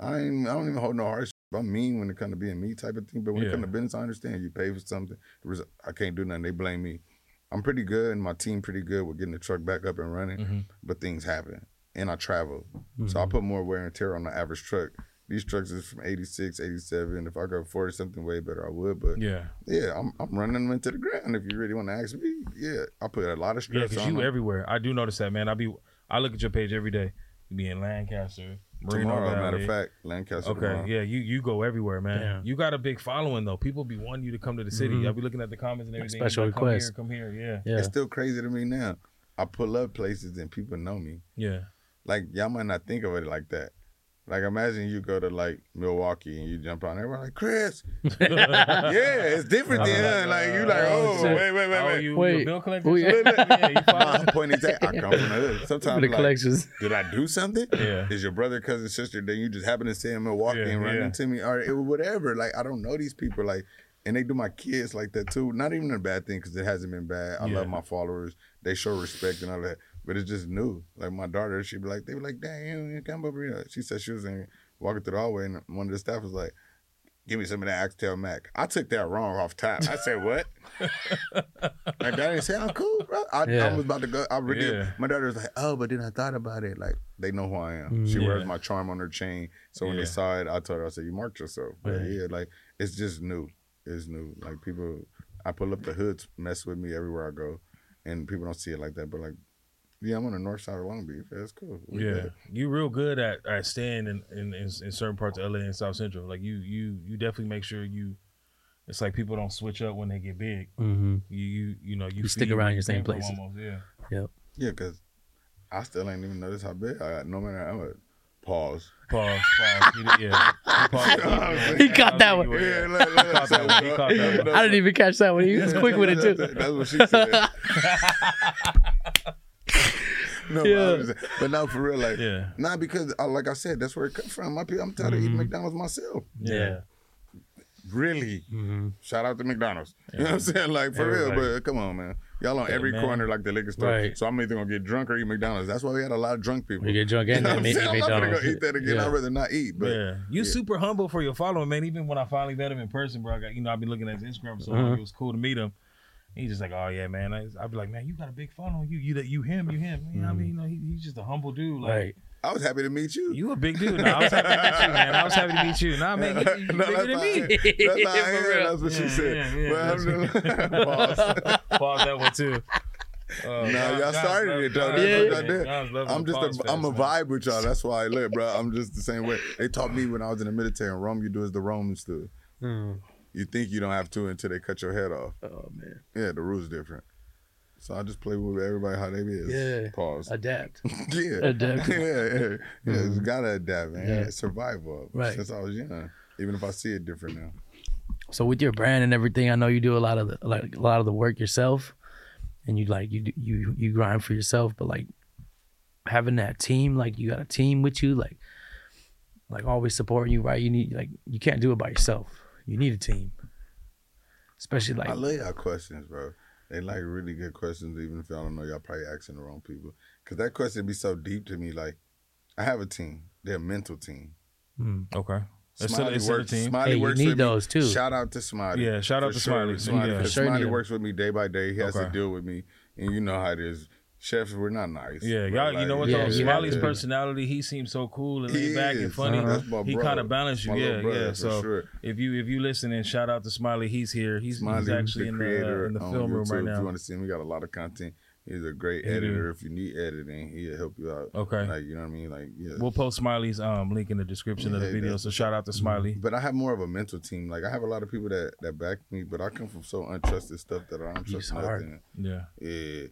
I ain't. I don't even hold no hardship. I'm mean when it come to being me type of thing. But when Yeah. it come to business, I understand. You pay for something. I can't do nothing. They blame me. I'm pretty good, and my team pretty good with getting the truck back up and running. Mhm. But things happen, and I travel, so Mm-hmm. I put more wear and tear on the average truck. These trucks is from 86, 87. If I could afford something way better, I would. But Yeah. yeah, I'm I'm running them into the ground. If you really want to ask me, yeah, I put a lot of Yeah, stress because on you them. everywhere. I do notice that, man. I be I look at your page every day. You be in Lancaster, Moreno tomorrow, matter of fact, Lancaster. Okay, tomorrow. yeah, you you go everywhere, man. Yeah. You got a big following though. People be wanting you to come to the city. Mhm. I'll be looking at the comments and everything. Special like, request. Come here, come here. Yeah. yeah. It's still crazy to me now. I pull up places and people know me. Yeah, yeah. Like y'all might not think of it like that. Like imagine you go to like Milwaukee and you jump on there, we're like Chris. yeah, it's different then. Like you like, Oh, oh, wait, wait, wait, Oh, wait. you, Wait, bill collector? who you- yeah, you No. I'm pointing exact. I come from the hood. Sometimes the like, collections. did I do something? Yeah. Is your brother, cousin, sister? Then you just happen to see in Milwaukee Yeah, and run yeah. into me, or it, whatever. Like I don't know these people. Like, and they do my kids like that too. Not even a bad thing because it hasn't been bad. I Yeah. love my followers. They show respect and all that. But it's just new. Like my daughter, she'd be like, they were like, "Dang, you, you come over here." She said she was in walking through the hallway, and one of the staff was like, "Give me some of that Oxtail Mac." I took that wrong off top. I said, "What?" my daddy said, "I'm cool, bro." I, Yeah. I was about to go. I really. Yeah. My daughter was like, "Oh, but then I thought about it. Like they know who I am. She Mm, wears my charm on her chain. So when Yeah. they saw it, I told her, I said, "You marked yourself." But Right. yeah, like it's just new. It's new. Like people, I pull up the hoods, mess with me everywhere I go, and people don't see it like that. But like, yeah, I'm on the north side of Long Beach. That's cool. We Yeah, good. you real good at, at staying in, in, in, in certain parts of LA and South Central. Like you you you definitely make sure you. It's like people don't switch up when they get big. Mm-hmm. You you you know you, You stick around your same came from places. Almost, yeah. Yeah, because I still ain't even noticed how big I got. No matter I'm a pause. Pause. Pause. You yeah. You paused. He caught that one. Yeah, look, look, caught that one. He caught that one. I didn't even catch that one. He was quick with it too. That's what she said. no, Yeah. but, I'm but no, for real, like, Yeah. not because, uh, like I said, that's where it comes from. My people, I'm tired of eating Mhm. McDonald's myself. Yeah. Really, Mm-hmm. shout out to McDonald's. You know what I'm saying? Like for real, Everybody. but come on, man. Y'all on every man. corner like the liquor store. Right. So I'm either gonna get drunk or eat McDonald's. That's why we had a lot of drunk people. We get drunk You and know then I'm make saying? I'm not gonna go eat that again. Yeah. I'd rather not eat. But yeah, you yeah. super humble for your following, man. Even when I finally met him in person, bro, I got you know I've been looking at his Instagram so long. Uh-huh. It was cool to meet him. He's just like, oh yeah, man. I, I'd be like, man, you got a big following. You you that you him, you him. You know what I mean? You know, he, he's just a humble dude. Like Right. I was happy to meet you. you a big dude. Nah, I was happy to meet you, man. I was happy to meet you. Nah, man, you, you No, bigger than that's me. That's not For real. That's what she Yeah, said. yeah, yeah, But that's- I'm Pause. Pause that one too. Uh, No, John- y'all started it though. John's That's Yeah, what loving y'all it. did. John's loving I'm the just pause a, I'm a fest, man. vibe with y'all. That's why I live, bro. I'm just the same way. They taught me when I was in the military in Rome. You do as the Romans do. Mm. You think you don't have to until they cut your head off. Oh man. Yeah, the rules different. So I just play with everybody how they is. Yeah. Pause. Adapt. yeah. Adapt. yeah, yeah, yeah. You Mhm. gotta adapt, man. Yeah. Survival. Right. Since I was young, even if I see it different now. So with your brand and everything, I know you do a lot of the like a lot of the work yourself, and you like you do, you you grind for yourself. But like having that team, like you got a team with you, like like always supporting you, right? You need like you can't do it by yourself. You need a team, especially like I love y'all questions, bro. They like really good questions, even if y'all don't know. Y'all probably asking the wrong people. Cause that question be so deep to me. Like, I have a team. They're a mental team. mm. Okay. It's still, Smiley still a works. team. Smiley Hey, you works need with me. too. Shout out to Smiley. Yeah, shout out to sure. Smiley. Smiley, Yeah. Sure Smiley works with me day by day. He has Okay. to deal with me, and you know how it is. Chefs, we're not nice. Yeah, y'all. You know what Yeah, though? Smiley's yeah. personality, he seems so cool and laid back and funny. Uh-huh. That's my He kind of balanced you. My Yeah, brother, yeah. So sure. if you if you listening, shout out to Smiley. He's here. He's, Smiley, he's actually the in creator the in the on film room YouTube. right If you want to see him, we got a lot of content. He's a great He editor. If you need editing, he'll help you out. Okay. Like you know what I mean? Like yeah. We'll post Smiley's um link in the description of the video. So shout out to Smiley. But I have more of a mental team. Like I have a lot of people that that back me, but I come from so untrusted stuff that I don't It's trust hard. nothing. Yeah. Yeah,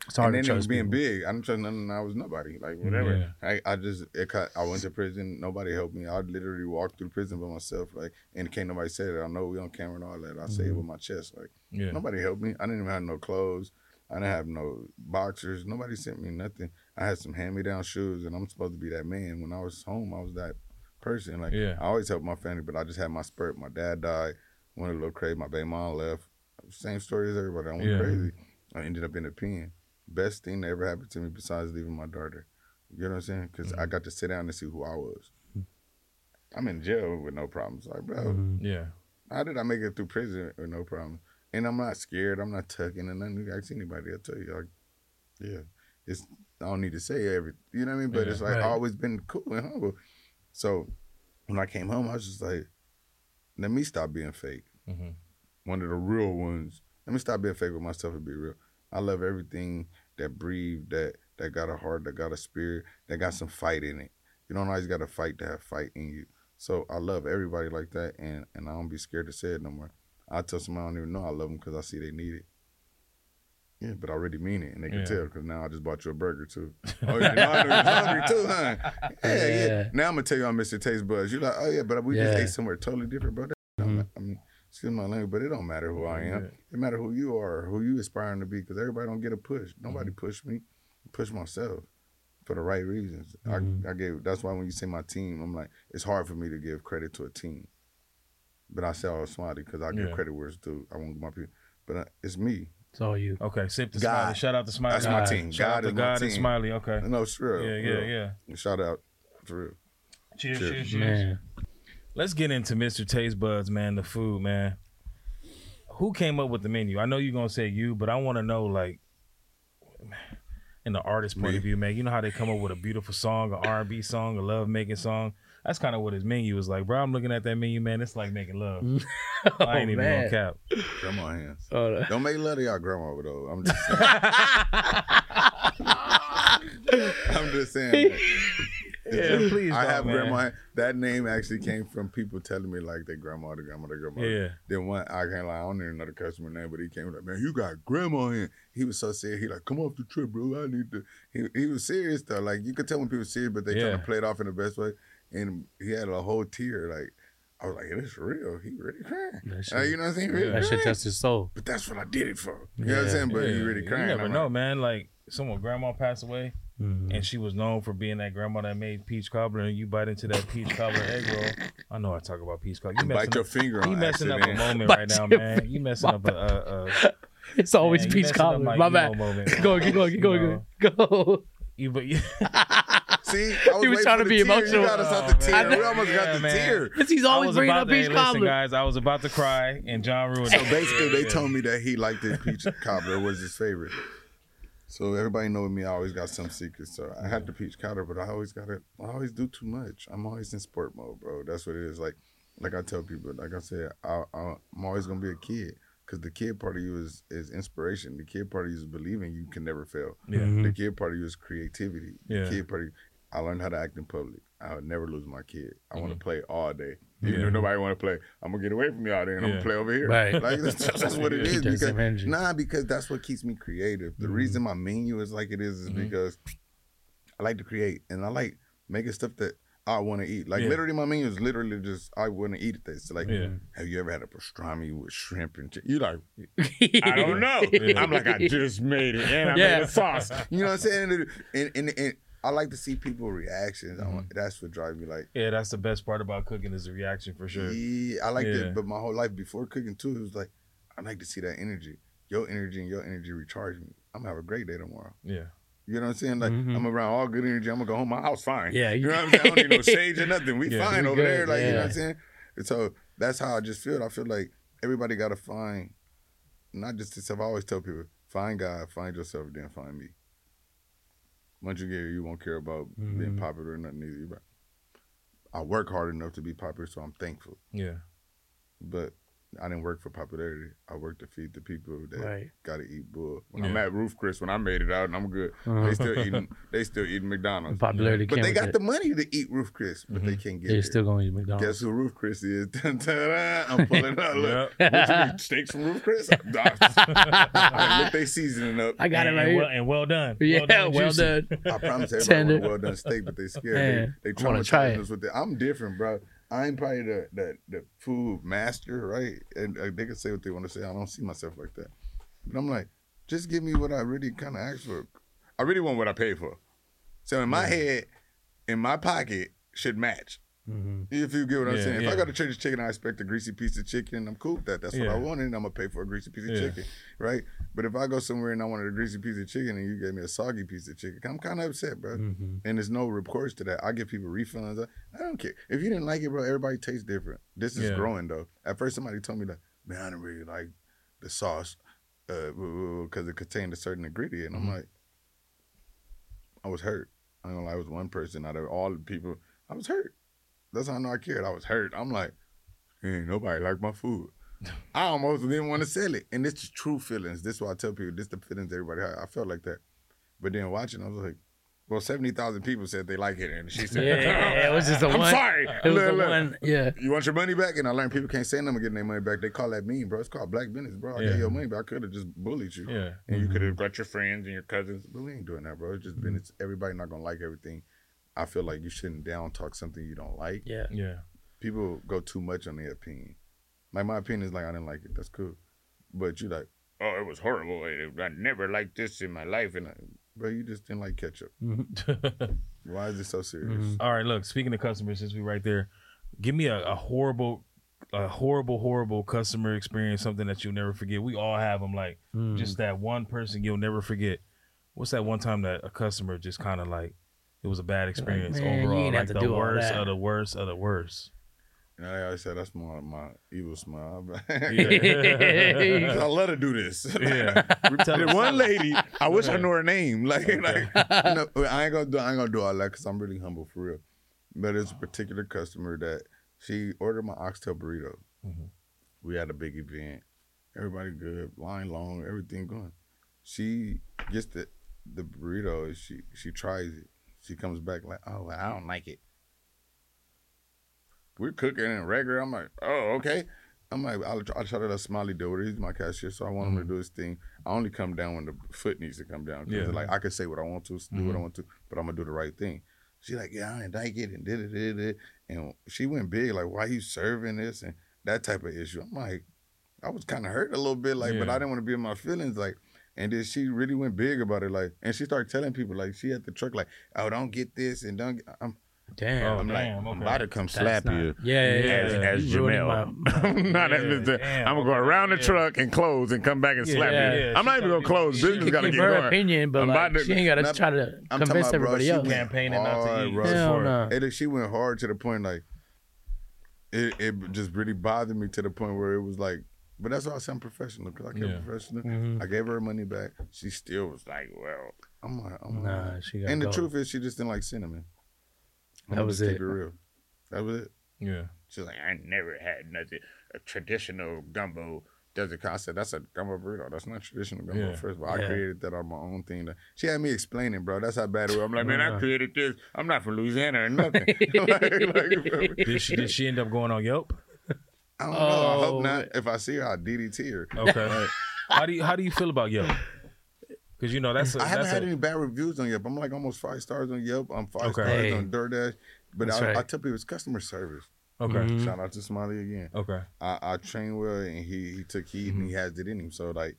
It's hard and to then trust being people. big, I don't trust nothing. I was nobody. Like whatever. Yeah. I, I just it cut, I went to prison. Nobody helped me. I literally walked through prison by myself. Like and can't nobody say that. I know we on camera and all that. I say it Mhm. with my chest. Like Yeah. nobody helped me. I didn't even have no clothes. I didn't have no boxers. Nobody sent me nothing. I had some hand me down shoes, and I'm supposed to be that man. When I was home, I was that person. Like Yeah. I always helped my family, but I just had my spurt. My dad died. Went a little crazy. My baby mom left. Same story as everybody. I went Yeah. crazy. I ended up in the pen. Best thing that ever happened to me besides leaving my daughter. You know what I'm saying? Because I got to sit down and see who I was. I'm in jail with no problems. Like, bro, Mhm. Yeah. how did I make it through prison with no problem? And I'm not scared. I'm not tucking and nothing. You ask anybody, I'll tell you. Like, yeah, it's I don't need to say every, you know what I mean? But Yeah. it's like Right. always been cool and humble. So when I came home, I was just like, let me stop being fake. hmm One of the real ones. Let me stop being fake with myself and be real. I love everything that breathe, that that got a heart, that got a spirit, that got some fight in it. You don't always got to fight to have fight in you. So I love everybody like that, and and I don't be scared to say it no more. I tell somebody I don't even know I love them because I see they need it. Yeah, but I really mean it, and they can Yeah. tell because now I just bought you a burger too. Oh, yeah, I know hungry too, huh? Yeah, yeah, Yeah. Now I'm gonna tell you I miss your taste buds. You're like, oh yeah, but we just ate somewhere totally different, bro. That don't Mhm. ma- I mean, excuse my language, but it don't matter who I am. Yeah. It matter who you are, who you aspiring to be, because everybody don't get a push. Mm-hmm. Nobody push me. I push myself for the right reasons. Mhm. I, I gave. That's why when you say my team, I'm like, it's hard for me to give credit to a team. But I say I was smiley because I give Yeah. credit where it's due. I want my people, but uh, it's me. It's all you. Okay. Sip to God. Smiley. Shout out to Smiley. That's my team. Shout out God to is my God team. and Smiley. Okay. No, sure. Yeah. Yeah. Yeah. Shout out for real. Cheers, Cheers. cheers, cheers. Man, Let's get into Mr. Tastebudz, man. The food, man. Who came up with the menu? I know you're gonna say you, but I want to know, like, in the artist point Me. of view, man. You know how they come up with a beautiful song, an R&B song, a love making song. That's kind of what his menu is like, bro. I'm looking at that menu, man. It's like making love. Mm. I ain't Oh, even man. gonna cap. Grandma hands. Oh, the- Don't make love to y'all grandma though. I'm just saying. I'm just saying. Yeah, please, I have man. grandma. That name actually came from people telling me like their grandma, their grandma, their grandma. Yeah. Then one, I can't lie, I don't even know the customer name, but he came like, man, you got grandma in. He was so serious. He like, come off the trip, bro. I need to. He, he was serious though. Like you could tell when people serious, but they trying to play it off in the best way. And he had a whole tear. Like I was like, "It's real. He really crying. Shit- Uh, you know what I'm saying? Really that shit crying. touched his soul. But that's what I did it for. You know what I'm saying? But he really crying. You never I'm know, like, man. Like someone grandma passed away, Mhm. and she was known for being that grandma that made peach cobbler, and you bite into that peach cobbler egg roll. I know I talk about peach cobbler. You Bite messing your up, finger you on messing up a moment Bite right now, man. You messing up a. a, a It's always man, peach cobbler. my My, bad. moment, go, man. going, keep going, keep going, keep going. Go. you, but you, See, I was, He was trying to be tear. emotional. You got us out Oh, the man. tear. We almost got the man. tear. Because he's I always was bringing about up to, hey, peach listen, cobbler. guys. I was about to cry, and John ruined So it. basically, Yeah, they yeah. told me that he liked the peach cobbler was his favorite. So everybody know me. I always got some secrets. So I had the peach cobbler, but I always got it. I always do too much. I'm always in sport mode, bro. That's what it is. Like, like I tell people, like I said, I, I, I'm always gonna be a kid because the kid part of you is is inspiration. The kid part of you is believing you can never fail. Yeah. Mhm. The kid part of you is creativity. The Yeah. kid part of you, I learned how to act in public. I would never lose my kid. I want Mhm. to play all day. Even Yeah. if nobody want to play, I'm gonna get away from y'all there and I'm gonna play over here. Right. Like that's, that's what it is. Yeah. is. Keep that Because, nah, because that's what keeps me creative. The Mhm. reason my menu is like it is is Mhm. because I like to create and I like making stuff that I want to eat. Like Yeah. literally, my menu is literally just I want to eat this. Like, Yeah. have you ever had a pastrami with shrimp and chicken? You like, I don't know. I'm like, I just made it and I made a sauce. You know what I'm saying? And, and, and I like to see people reactions. Mm-hmm. that's what drives me. Like, Yeah, that's the best part about cooking is the reaction for sure. yeah, I like Yeah. that. But my whole life before cooking too, it was like, I like to see that energy. Your energy and your energy recharge me. I'm gonna have a great day tomorrow. Yeah. You know what I'm saying? Like Mhm. I'm around all good energy. I'm gonna go home. My house fine. Yeah, you know what I'm saying? I don't need no shades or nothing. We Yeah, fine we over good, there. Like you know what I'm saying? And so that's how I just feel. I feel like everybody gotta find, not just yourself. I always tell people, find God, find yourself, then find me. Once you get here, you won't care about being Mhm. popular or nothing either. I work hard enough to be popular, so I'm thankful. Yeah. But I didn't work for popularity. I worked to feed the people that Right. gotta eat bull. When I'm at Ruth Chris, when I made it out and I'm good, Uh-huh. they still eating. They still eating The McDonald's. popularity But they got it. the money to eat Ruth Chris, but they Mhm. can't get it. They're there. still going to eat McDonald's. Guess who Ruth Chris is? I'm pulling out. Look, Yep. what you mean, steaks from Ruth Chris? I look they seasoning up. I got it right and well, and well done. yeah, well done. well done. I promise everybody a well done steak, but they scared. Man, they they I wanna try us with it. I'm different, bro. I ain't probably the, the the food master, right? And uh, they can say what they want to say. I don't see myself like that. But I'm like, just give me what I really kind of asked for. I really want what I paid for. So in my head, in my pocket, should match. Mhm. If you get what I'm Yeah, saying. If yeah. I got a church chicken, I expect a greasy piece of chicken. I'm cool with that. That's what I wanted, and I'm gonna pay for a greasy piece of Yeah. chicken, right? But if I go somewhere and I wanted a greasy piece of chicken and you gave me a soggy piece of chicken, I'm kind of upset, bro. Mhm. And there's no recourse to that. I give people refunds. I, don't care if you didn't like it, bro. Everybody tastes different. This is Yeah. growing though. At first, somebody told me like, man, I don't really like the sauce because it contained a certain ingredient. I'm Mhm. like, I was hurt. I don't know. I was one person out of all the people. I was hurt. That's how I know I cared. I was hurt. I'm like, ain't nobody like my food. I almost didn't want to sell it. And this is true feelings. This is why I tell people this is the feelings everybody had. I felt like that. But then watching, I was like, well, 70,000 people said they like it. And she said, Yeah, it was just the I'm one. sorry. It was Look, the look. one. Yeah. You want your money back? And I learned people can't say nothing getting their money back. They call that mean, bro. It's called black business, bro. I Yeah. your money back. I could have just bullied you. Yeah. And you could have got your friends and your cousins. But we ain't doing that, bro. It's just Mm-hmm. been, it's everybody not going to like everything. I feel like you shouldn't down talk something you don't like. Yeah. Yeah. People go too much on their opinion. Like my opinion is like, I didn't like it. That's cool. But you like, oh, it was horrible. I never liked this in my life. And I, bro, you just didn't like ketchup. Why is it so serious? Mhm. All right, look. Speaking of customers, since we right there, give me a, a horrible, a horrible, horrible customer experience. Something that you'll never forget. We all have them. Like Mm. just that one person you'll never forget. What's that one time that a customer just kind of like it was a bad experience man, you overall. ain't Like have to the do all worst that. of the worst of the worst. You know, I always say that's my my evil smile. Yeah. I love to do this. Yeah. The one lady, I wish I ahead. knew her name. Like, Okay. like no, I ain't gonna do. I ain't gonna do all that because I'm really humble for real. But it's a particular customer that she ordered my oxtail burrito. Mhm. We had a big event. Everybody good, line long, everything going. She gets the the burrito. She she tries it. She comes back like, oh, I don't like it. We're cooking and regular. I'm like, oh, okay. I'm like, I'll, I'll try to let Smiley do it. He's my cashier, so I want him to mm-hmm. do his thing. I only come down when the foot needs to come down. Yeah. like I can say what I want to, do what I mm-hmm. want to, but I'm gonna do the right thing. She like, yeah, I didn't like it and did it, did it, and she went big. Like, why you serving this and that type of issue? I'm like, I was kind of hurt a little bit, like, but I didn't want to be in my feelings, like. And then she really went big about it, like, and she started telling people, like, she had the truck, like, oh, don't get this and don't. Get, I'm, Damn. Oh, I'm like, damn, I'm about to come That's slap not- you. Yeah, yeah, yeah. As, as Jamell. my- I'm not as Yeah, Mr. damn, I'm gonna go around the yeah. truck and close and come back and Yeah, slap yeah, you. yeah. I'm not even gonna close. she Business gotta get her going. opinion, but I'm like, to- she ain't got to Nah, try to I'm convince about, everybody she else. went Campaigning not to hard, eat. bro. Hell for it. no. It, she went hard to the point like it, it just really bothered me to the point where it was like, but that's why I sound professional because I kept Yeah. professional. Mhm. I gave her money back. She still was like, well, I'm like, I'm like, Nah, she got and the go. truth is, she just didn't like cinnamon. I'm That was it. Keep it real. That was it. Yeah. She's like, I never had nothing. A traditional gumbo does it. I said, that's a gumbo burrito. That's not traditional gumbo. Yeah. First of all, I Yeah. created that on my own thing. She had me explaining, bro. That's how bad it was. I'm like, man, I created this. I'm not from Louisiana or nothing. Like- like, Did she did she end up going on Yelp? I don't know. I Oh, hope not. If I see her, I'll DDT her. Okay. how do you how do you feel about Yelp? Because you know that's a, I haven't that's had a, any bad reviews on Yelp. I'm like almost five stars on Yelp. I'm five Okay. stars Hey. on DoorDash. But That's I, right. I tell people it's customer service. okay. Mhm. Shout out to Smiley again. Okay. I, I train well and he, he took heed Mm-hmm. and he has it in him. So like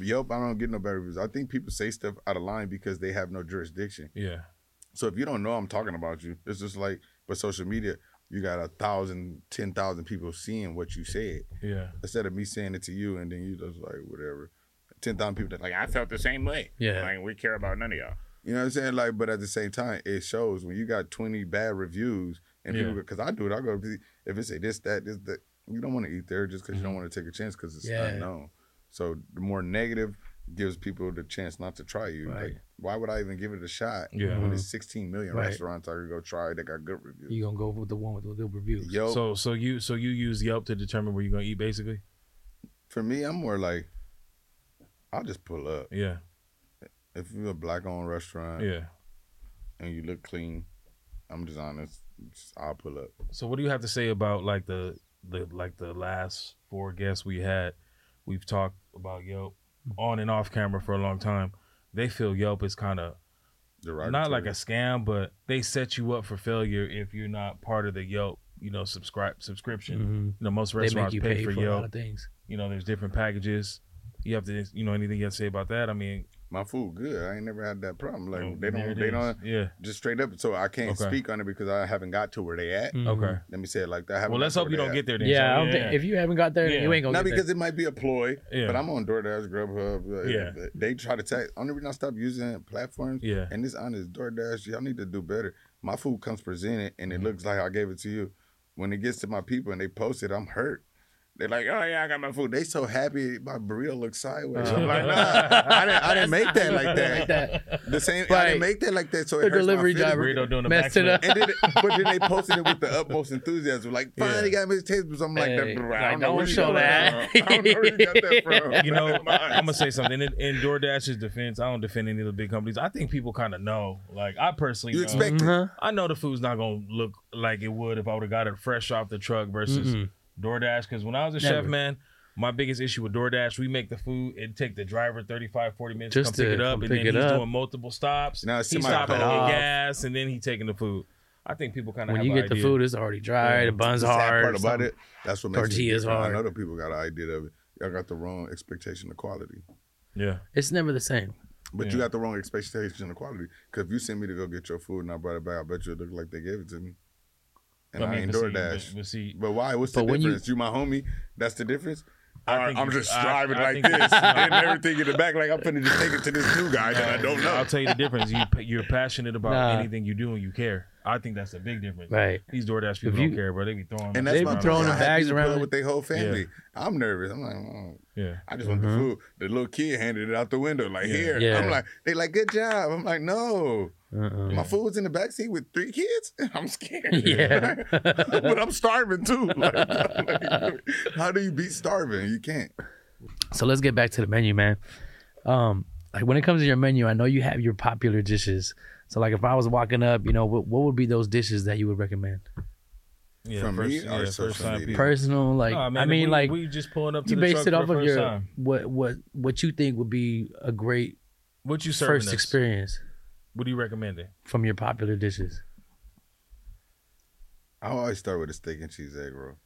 Yelp, I don't get no bad reviews. I think people say stuff out of line because they have no jurisdiction. Yeah. So if you don't know I'm talking about you, it's just like but social media, you got a thousand, ten thousand people seeing what you said. Yeah. Instead of me saying it to you and then you just like whatever. Ten thousand people that like I felt the same way. Yeah. Like we care about none of y'all. You know what I'm saying? Like, but at the same time, it shows when you got 20 bad reviews and Yeah. people, because I do it, I go, if it say this, that, this, that, you don't want to eat there just because you don't mm-hmm. want to take a chance because it's Yeah. unknown. So the more negative gives people the chance not to try you. Right. Like, why would I even give it a shot? Yeah. When uh-huh. there's 16 million Right. restaurants I could go try that got good reviews. You gonna go with the one with the good reviews? Yo, So so you so you use Yelp to determine where you're gonna eat basically? for me, I'm more like, I'll just pull up. Yeah. If you're a black owned restaurant Yeah. and you look clean, I'm just honest, just, I'll pull up. So what do you have to say about like the the like the last four guests we had? We've talked about Yelp on and off camera for a long time. They feel Yelp is kind of not like a scam, but they set you up for failure if you're not part of the Yelp, you know, subscribe subscription. Mhm. You know, most They make restaurants you pay, pay for for a lot Yelp. of things. You know, there's different packages. You have to, you know, anything you have to say about that? I mean, my food good. I ain't never had that problem. Like oh, they don't, they is. don't Yeah. just straight up. So I can't Okay. speak on it because I haven't got to where they at. Mhm. Okay. Let me say it like that. Well, let's hope you don't at. get there. Then. Yeah, So, I don't think if you haven't got there, Yeah. you ain't gonna Not get because there. it might be a ploy, Yeah. but I'm on DoorDash, Grubhub. uh, Yeah. They try to tag. Only reason I stopped using platforms, Yeah. and this honest DoorDash, y'all need to do better. My food comes presented, and it Mhm. looks like I gave it to you. When it gets to my people and they post it, I'm hurt. They're like, oh yeah, I got my food. They so happy my burrito looks sideways. I'm like, nah, I didn't, I didn't make that like that. That. The same, I Right. didn't make that like that. So it The hurts my delivery feelings. driver Burrito doing the messed it backflip. up. And then, but then they posted it with the utmost enthusiasm, like, finally Yeah. got me tables. I'm like, Hey, that, I like, don't know don't you show got that. from. I don't know where you got that from. you know, I'm gonna say something. In, in DoorDash's defense, I don't defend any of the big companies. I think people kind of know. Like I personally, You know, expect it. Mhm. I know the food's not gonna look like it would if I would have got it fresh off the truck versus. DoorDash. Because when I was a Never. chef, man, my biggest issue with DoorDash, we make the food, it take the driver 35, 40 minutes Just to come pick it up, come and then it he's up. doing multiple stops. Now it's he's stopping to Top get gas, and then he taking the food. I think people kind of When have you an get the food, it's already dry. Yeah. The bun's The sad hard. part about it, that's what makes Tortillas it different. hard. I know the people got an idea of it. Y'all got the wrong expectation of quality. Yeah, It's never the same. But Yeah. you got the wrong expectation of quality. Because if you sent me to go get your food and I brought it back, I bet you it looked like they gave it to me. And I, mean, ain't but see- DoorDash. But, but see, But why? What's the But when you- difference? You, my homie. That's the difference. I Or think I'm just I- driving I like think you- this and everything in the back, like I'm finna just take it to this new guy that I don't know. I'll tell you the difference. You you're passionate about Nah. anything you do and you care. I think that's a big difference. Right. These DoorDash people you- don't care, bro. They be throwing. And that's They be throwing the bags people pull up around. with their whole family. I'm nervous. I'm like, oh, yeah. I just want the food. The little kid handed it out the window, like Yeah. here. Yeah. I'm like, they like, good job. I'm like, no. Uh-uh. My food's in the back seat with three kids. I'm scared. Yeah. but I'm starving too. Like, like, how do you beat starving? You can't. So let's get back to the menu, man. Um, like when it comes to your menu, I know you have your popular dishes. So like if I was walking up, you know, what, what would be those dishes that you would recommend? Yeah, From first, me or yeah, first time people. Personal, like Nah, man, I mean, we, like we just pulling up to you the based truck it off of your time. what what what you think would be a great What you first us? experience What do you recommend it? from your popular dishes. I always start with a steak and cheese egg roll.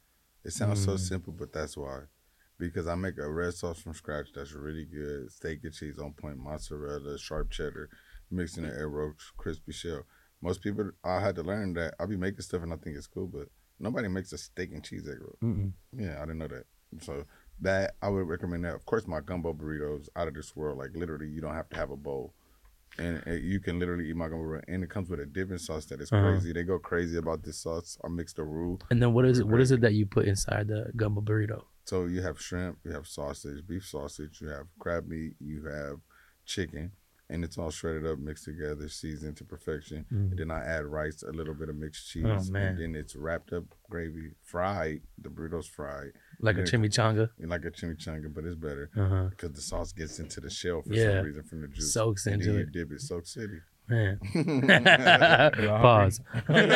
It sounds so Mm. simple, but that's why. Because I make a red sauce from scratch that's really good. Steak and cheese on point, mozzarella, sharp cheddar, mixed in an egg roll, crispy shell. Most people, I had to learn that. I'll be making stuff and I think it's cool, but nobody makes a steak and cheese egg roll. Mm-mm. Yeah, I didn't know that. So that I would recommend that. Of course, my gumbo burritos out of this world. Like literally, you don't have to have a bowl, and uh, you can literally eat my gumbo burrito. And it comes with a dipping sauce that is Uh-huh. crazy. They go crazy about this sauce. I mix the roux. And then what is it? What is it that you put inside the gumbo burrito? So you have shrimp, you have sausage, beef sausage, you have crab meat, you have chicken, and it's all shredded up, mixed together, seasoned to perfection. Mm. And then I add rice, a little bit of mixed cheese, Oh, man. and then it's wrapped up gravy, fried. The burrito's fried, Like a Yeah. chimichanga. like a chimichanga, but it's better. Uh huh. because the sauce gets into the shell for Yeah. some reason from the juice. Soaks and into then you dip it, Soak City. Man. hungry? Pause. nice,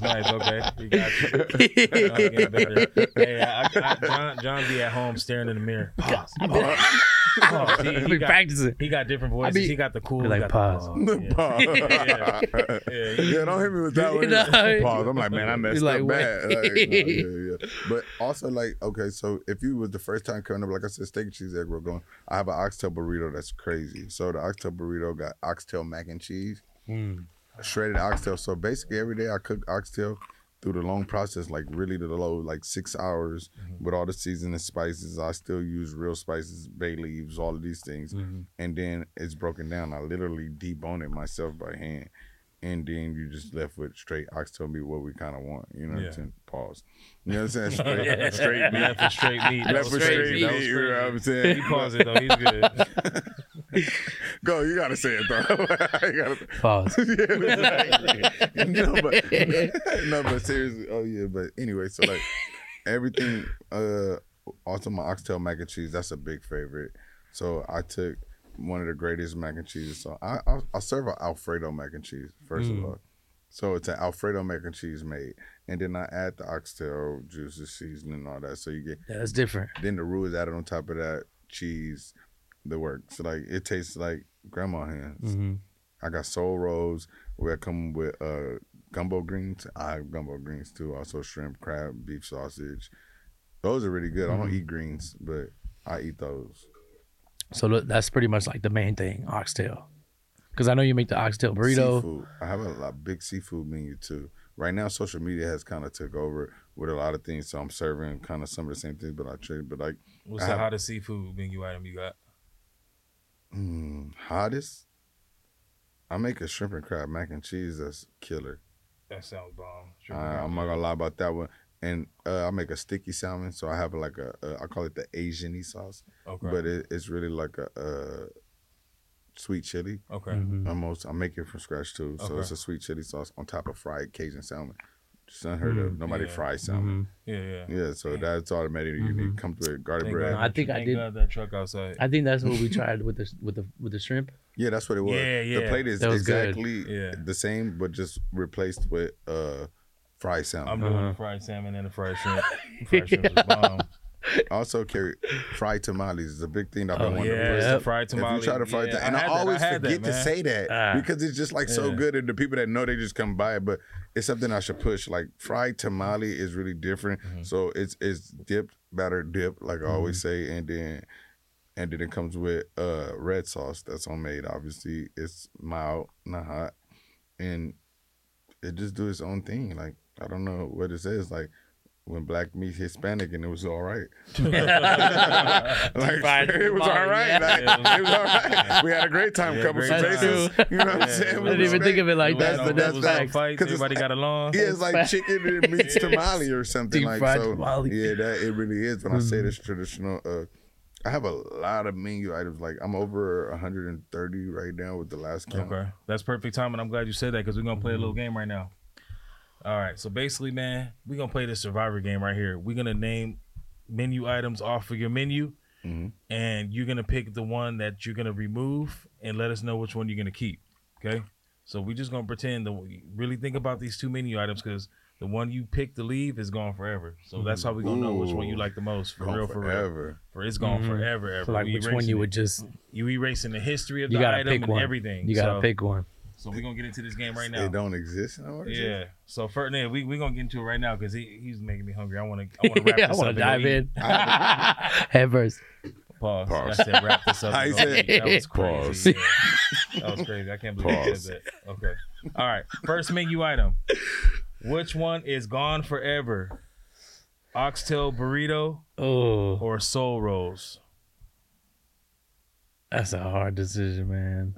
nice. Okay, you got you. Getting better. hey, I, I, John, John be at home staring in the mirror. Pause. Pause. He, I he got, practicing. he got different voices. be- he got the cool. Like, pause. The pause. Yeah. yeah. Yeah. don't hit me with that one. You know? Pause. I'm like, man, I messed You're like, up bad. Like, no, yeah, yeah. But also, like, okay, so if you was the first time coming up, like I said, steak and cheese egg roll going, I have an oxtail burrito that's crazy. So the oxtail burrito got oxtail mac and cheese, Mm. shredded oxtail. So basically, every day I cook oxtail through the long process, like really to the low, like six hours with all the seasoning spices. I still use real spices, bay leaves, all of these things. Mhm. And then it's broken down. I literally debone it myself by hand. And then you just left with straight oxtail meat, what we kind of want. You know what Yeah. I'm saying? Pause. You know what I'm saying? Straight, Yeah. straight meat. Left for straight meat. That Left was with crazy. straight That meat. You know what I'm saying? He paused it though. He's good. Go, you gotta say it though. you gotta, Pause. yeah, exactly. no, but no, but seriously, oh yeah, but anyway, so like everything, uh, also my oxtail mac and cheese, that's a big favorite. So I took one of the greatest mac and cheeses. So I I, I serve an Alfredo mac and cheese first Mm. of all. So it's an Alfredo mac and cheese made, and then I add the oxtail juices, seasoning, and all that. So you get Yeah, that's different. then the roux is added on top of that cheese, the works. So like it tastes like grandma hands. hmm I got soul rolls where I come with uh gumbo greens. I have gumbo greens too. Also shrimp, crab, beef sausage. Those are really good. I don't Mhm. eat greens, but I eat those. So look, that's pretty much like the main thing, oxtail. Because I know you make the oxtail burrito. Seafood. I have a lot, big seafood menu too. Right now, social media has kind of took over with a lot of things, so I'm serving kind of some of the same things, but I trade. But like, What's I the have- hottest seafood menu item you got? mm, hottest. I make a shrimp and crab mac and cheese that's killer. That sounds bomb. I'm not gonna lie about that one. And uh, I make a sticky salmon, so I have like a, a I call it the Asian-y sauce, Okay. but it, it's really like a, uh sweet chili. okay. Mhm. Almost, I make it from scratch too. So Okay. it's a sweet chili sauce on top of fried Cajun salmon. Just unheard of. Mm, Nobody yeah. fries salmon. Yeah, yeah. Yeah, so that's automatic. You Mhm. need comes with garlic Thank bread. God- I think I did- God that truck outside. I think that's what we tried with the with the with the shrimp. Yeah, that's what it was. Yeah, yeah. The plate is That good. exactly Yeah. the same, but just replaced with uh fried salmon. I'm doing Uh-huh. the fried salmon and the fried shrimp. Fried shrimp is bomb. Also carry fried tamales is a big thing that I've been Oh, wanting yeah, to put. fried tamale. If you try to fry yeah, that, and I, that. always that, forget to say that Ah. because it's just like so good, and the people that know they just come by it. But it's something I should push. Like fried tamale is really different. Mhm. So it's it's dipped, batter dipped, like I always Mm-hmm. say, and then and then it comes with uh red sauce that's homemade. Obviously, it's mild, not hot, and it just do its own thing. Like I don't know what it says. Like when black meets Hispanic, and it was all right. Fried like it was all tamale, yeah. Like, it was all right. We had a great time. Yeah, couple great time. cervezas. You know what I'm saying? I We didn't even was think of it like that, but that's that's it was no facts. fights. 'Cause it's Everybody got along. Yeah, it's like chicken and meets tamale or something Deep like fried so. tamale. Yeah, that it really is. When I say Mhm. this traditional, uh, I have a lot of menu items. Like I'm over 130 right now with the last count. Okay, that's perfect time, and I'm glad you said that because we're gonna play a Mm-hmm. little game right now. All right, so basically, man, we're gonna play the Survivor game right here. We're gonna name menu items off of your menu, Mhm. and you're gonna pick the one that you're gonna remove, and let us know which one you're gonna keep. Okay, so we're just gonna pretend that we really think about these two menu items because the one you pick to leave is gone forever. So that's how we gonna know which one you like the most for Gone real, for real. forever. For it's gone Mhm. forever, ever. So like We which one you would just you erasing the history of you the gotta item pick and one. everything. You gotta so, pick one. So we're gonna get into this game right now. It don't exist anymore. is it? Yeah. So Ferdinand, we we gonna get into it right now because he, he's making me hungry. I want to I want to wrap I this wanna and dive in. Head first. Pause. Pause. I said wrap this up. How and you go said- That was Pause. crazy. Yeah. That was crazy. I can't believe you Pause. said that. Okay. All right. First menu item. Which one is gone forever? Oxtail burrito Oh, or soul rolls? that's a hard decision, man.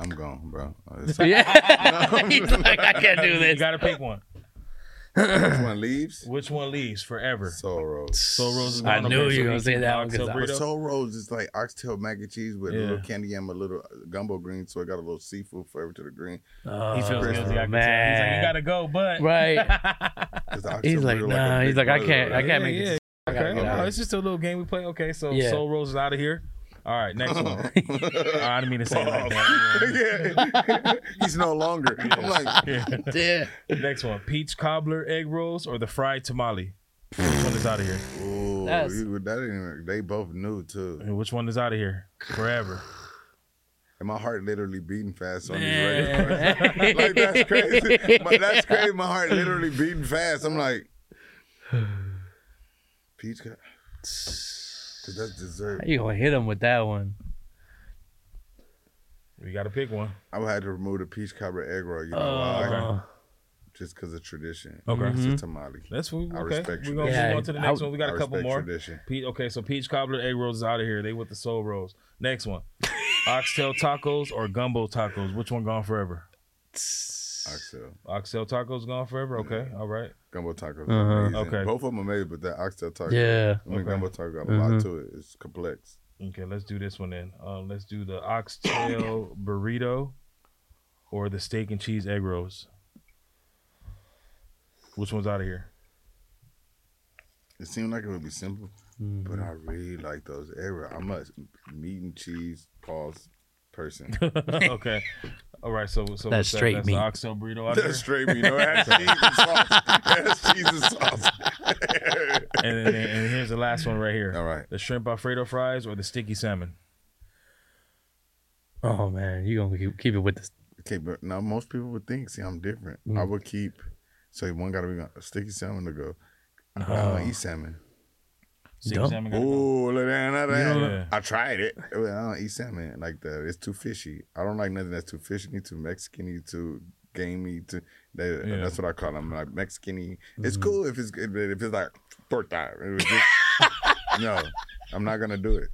I'm gone, bro. Yeah, he's like, I can't do You this. gotta pick one. Which one leaves? Which one leaves forever? Soul rolls. Soul rolls is I gone. knew you were gonna say that one oxtail 'cause I- But soul rolls is like oxtail mac and cheese with a Yeah. little candy yam, a little gumbo green, so I got a little seafood flavor to the green. Oh, He feels guilty. I can tell. He's like, man. you gotta go, but Right. 'Cause the He's like, burrito nah. a He's like, I brother, can't. I right? can't Yeah, make yeah. this. I gotta Okay, get no, it's just a little game we play. Okay, so Yeah. Soul rolls is out of here. All right, next one. Oh, I didn't mean to say it like that. yeah. He's no longer. I'm like, Yeah. Yeah. Next one: peach cobbler egg rolls or the fried tamale. Which one is out of here? ooh, That's- you- that ain't even, they both knew too. And which one is out of here forever? And my heart literally beating fast on Man. these regular Like that's crazy. But that's crazy. My heart literally beating fast. I'm like, peach co- Cause that's dessert. How you gonna hit him with that one? We got to pick one. I would have to remove the peach cobbler egg roll. You know why? Oh. Just because of tradition. Okay. It's Mhm. a tamale. That's what, I okay. respect We're gonna tradition. move on to the next I- one. We got I a couple more. tradition. Pe- okay, so peach cobbler egg rolls is out of here. They with the soul rolls. Next one: oxtail tacos or gumbo tacos. Which one gone forever? Oxtail. Oxtail tacos gone forever. Okay, all right. Gumbo tacos. Uh-huh. Okay. Both of them amazing, but that oxtail taco. Yeah. I mean, Okay. gumbo taco got a lot Mhm. to it. It's complex. Okay, let's do this one then. Um, let's do the oxtail burrito or the steak and cheese egg rolls. Which one's out of here? It seemed like it would be simple, Mm. but I really like those egg rolls. I'm a meat and cheese pause person. okay. All right, so so That's what's that? straight That's meat. the oxtail burrito out there. That's straight meat. No, it has cheese and sauce. It has cheese and sauce. and, then, and here's the last one right here. All right. The shrimp alfredo fries or the sticky salmon. Oh man, you gonna keep, keep it with this? Okay, but now most people would think, see, I'm different. Mm. I would keep, so one got to be a sticky salmon to go. I don't Oh. eat salmon. Sticky Dumb. salmon gotta go. Oh, look at that. You know- that. I tried it. I don't eat salmon like that. It's too fishy. I don't like nothing that's too fishy, too Mexican, too gamey. To that, Yeah. That's what I call them. Like Mexican. It's Mhm. cool if it's if it's like torta. It was just, no, I'm not gonna do it.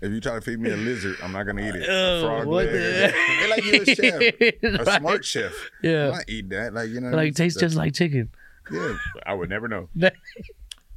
If you try to feed me a lizard, I'm not gonna eat it. A Oh, frog what leg. the- They like you a chef, a Right. smart chef. Yeah. I'm not eat that. Like you know, Like tastes just like chicken. yeah. I would never know.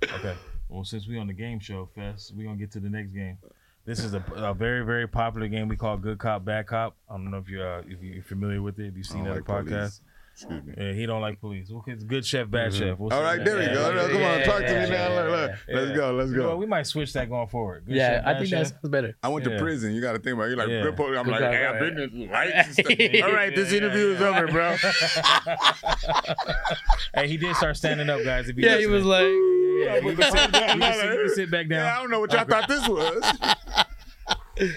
Okay. Well, since we on the game show, Fest, we gonna get to the next game. This is a, a very very popular game we call Good Cop Bad Cop. I don't know if you're uh, if you're familiar with it. If you've seen don't that like podcast. police. Excuse me. Yeah, he don't like police. Okay, it's good chef, bad Mhm. chef. We'll All see right, that. there we Yeah, go. yeah, Come on, yeah, talk to me now. yeah, Look, look. yeah. Let's go. Let's You know go. we might switch that going forward. Good yeah, chef, I think chef. that sounds better. I went Yeah. to prison. You got to think about. it. You're like, Yeah. good. I'm Good like, hey. I've been in lights and stuff. All right, this Yeah, interview is yeah. over, bro. Hey, he did start standing up, guys. If you Yeah, he was like, Yeah, you, can sit, you, can sit, you can sit back down. Yeah, I don't know what y'all thought this was.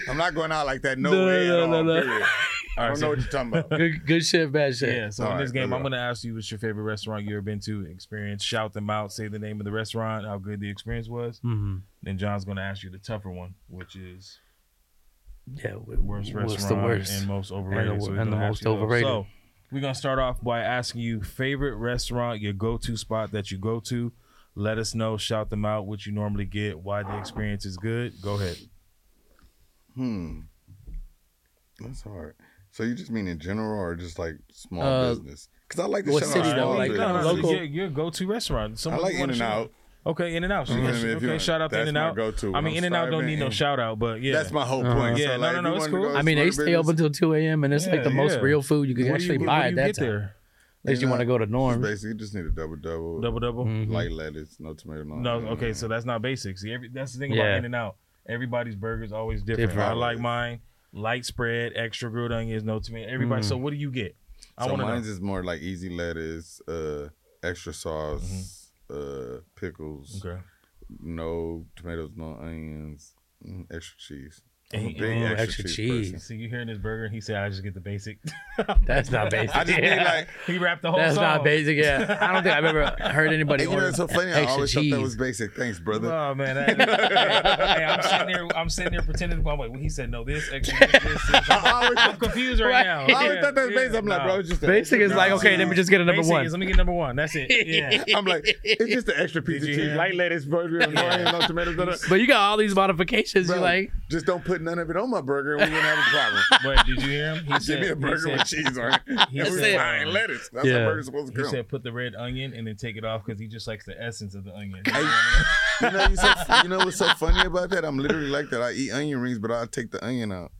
I'm not going out like that. No, No, way. no, at no, all, no. period. I don't right, know what you're talking about. good, good chef, bad chef. Yeah, so All in right, this game, I'm gonna ask you what's your favorite restaurant you ever been to, experience, shout them out, say the name of the restaurant, how good the experience was. hmm Then John's gonna ask you the tougher one, which is Yeah. wh- worst What's restaurant the worst? and most overrated. And the- so and the most you those. overrated. So We're gonna start off by asking you favorite restaurant, your go-to spot that you go to. Let us know, shout them out, what you normally get, why the experience is good. Go ahead. Hmm. That's hard. So you just mean in general or just like small Uh, business? Because I like to what shout city out though? small Like, business. no, no, no, local- Your, your go-to restaurant. I Someone like you In wanna and shout Out. Okay, In and Out. So you If you okay, want- shout out to that's In and my Out. go-to I mean, I'm In and Out don't starving need no shout out, but yeah. That's my whole Uh-huh. point. Yeah, so no, like, no, if no, you it's wanted to cool. go I mean, they small stay business, open till two a.m. and it's like the Yeah, most yeah. real food you can What do actually you, buy what at do that get time. there? Unless you In want to go to Just Norm. basically, you just need a double double, Double double. Mhm. light lettuce, no tomato, no. No, onion. okay, so that's not basic. See, every, that's the thing Yeah. about In and Out. Everybody's burgers always different. Different. I like mine light spread, extra grilled onions, no tomato. Everybody. Mm. So what do you get? I so want mine's know. is more like easy lettuce, uh, extra sauce, uh, pickles, Okay. no tomatoes, no onions, mm, extra cheese. I'm a And big Oh, extra, extra cheese. cheese. person. See, you hearing this burger? and He said, "I just get the basic." That's not basic. I just mean Yeah. like he wrapped the whole That's song. not basic. Yeah, I don't think I've ever heard anybody. Hey, you know, it's so funny. I extra always thought that was basic. Thanks, oh, brother. Oh man, that, hey, hey, I'm sitting there. I'm sitting there pretending. I'm like, well, he said no. This extra. This, this, this. I always I'm confused right Right. now. I always Yeah, thought that was yeah, basic. I'm like, nah. bro, it's just Basic is extra like, cheese. okay, let me just get a number Basic one. is let me get number one. That's it. Yeah. I'm like, it's just the extra piece of cheese, light lettuce, burger, no tomatoes. No, no. But you got all these modifications. You're like, just don't put none of it on my burger, we wouldn't have a problem. Wait, did you hear him? He said, Give me a burger said- with cheese on it. he And said- fine lettuce. That's Yeah. how burger's supposed to come. He said put the red onion and then take it off because he just likes the essence of the onion. You know, you, so, you know what's so funny about that? I'm literally like that. I eat onion rings, but I take the onion out.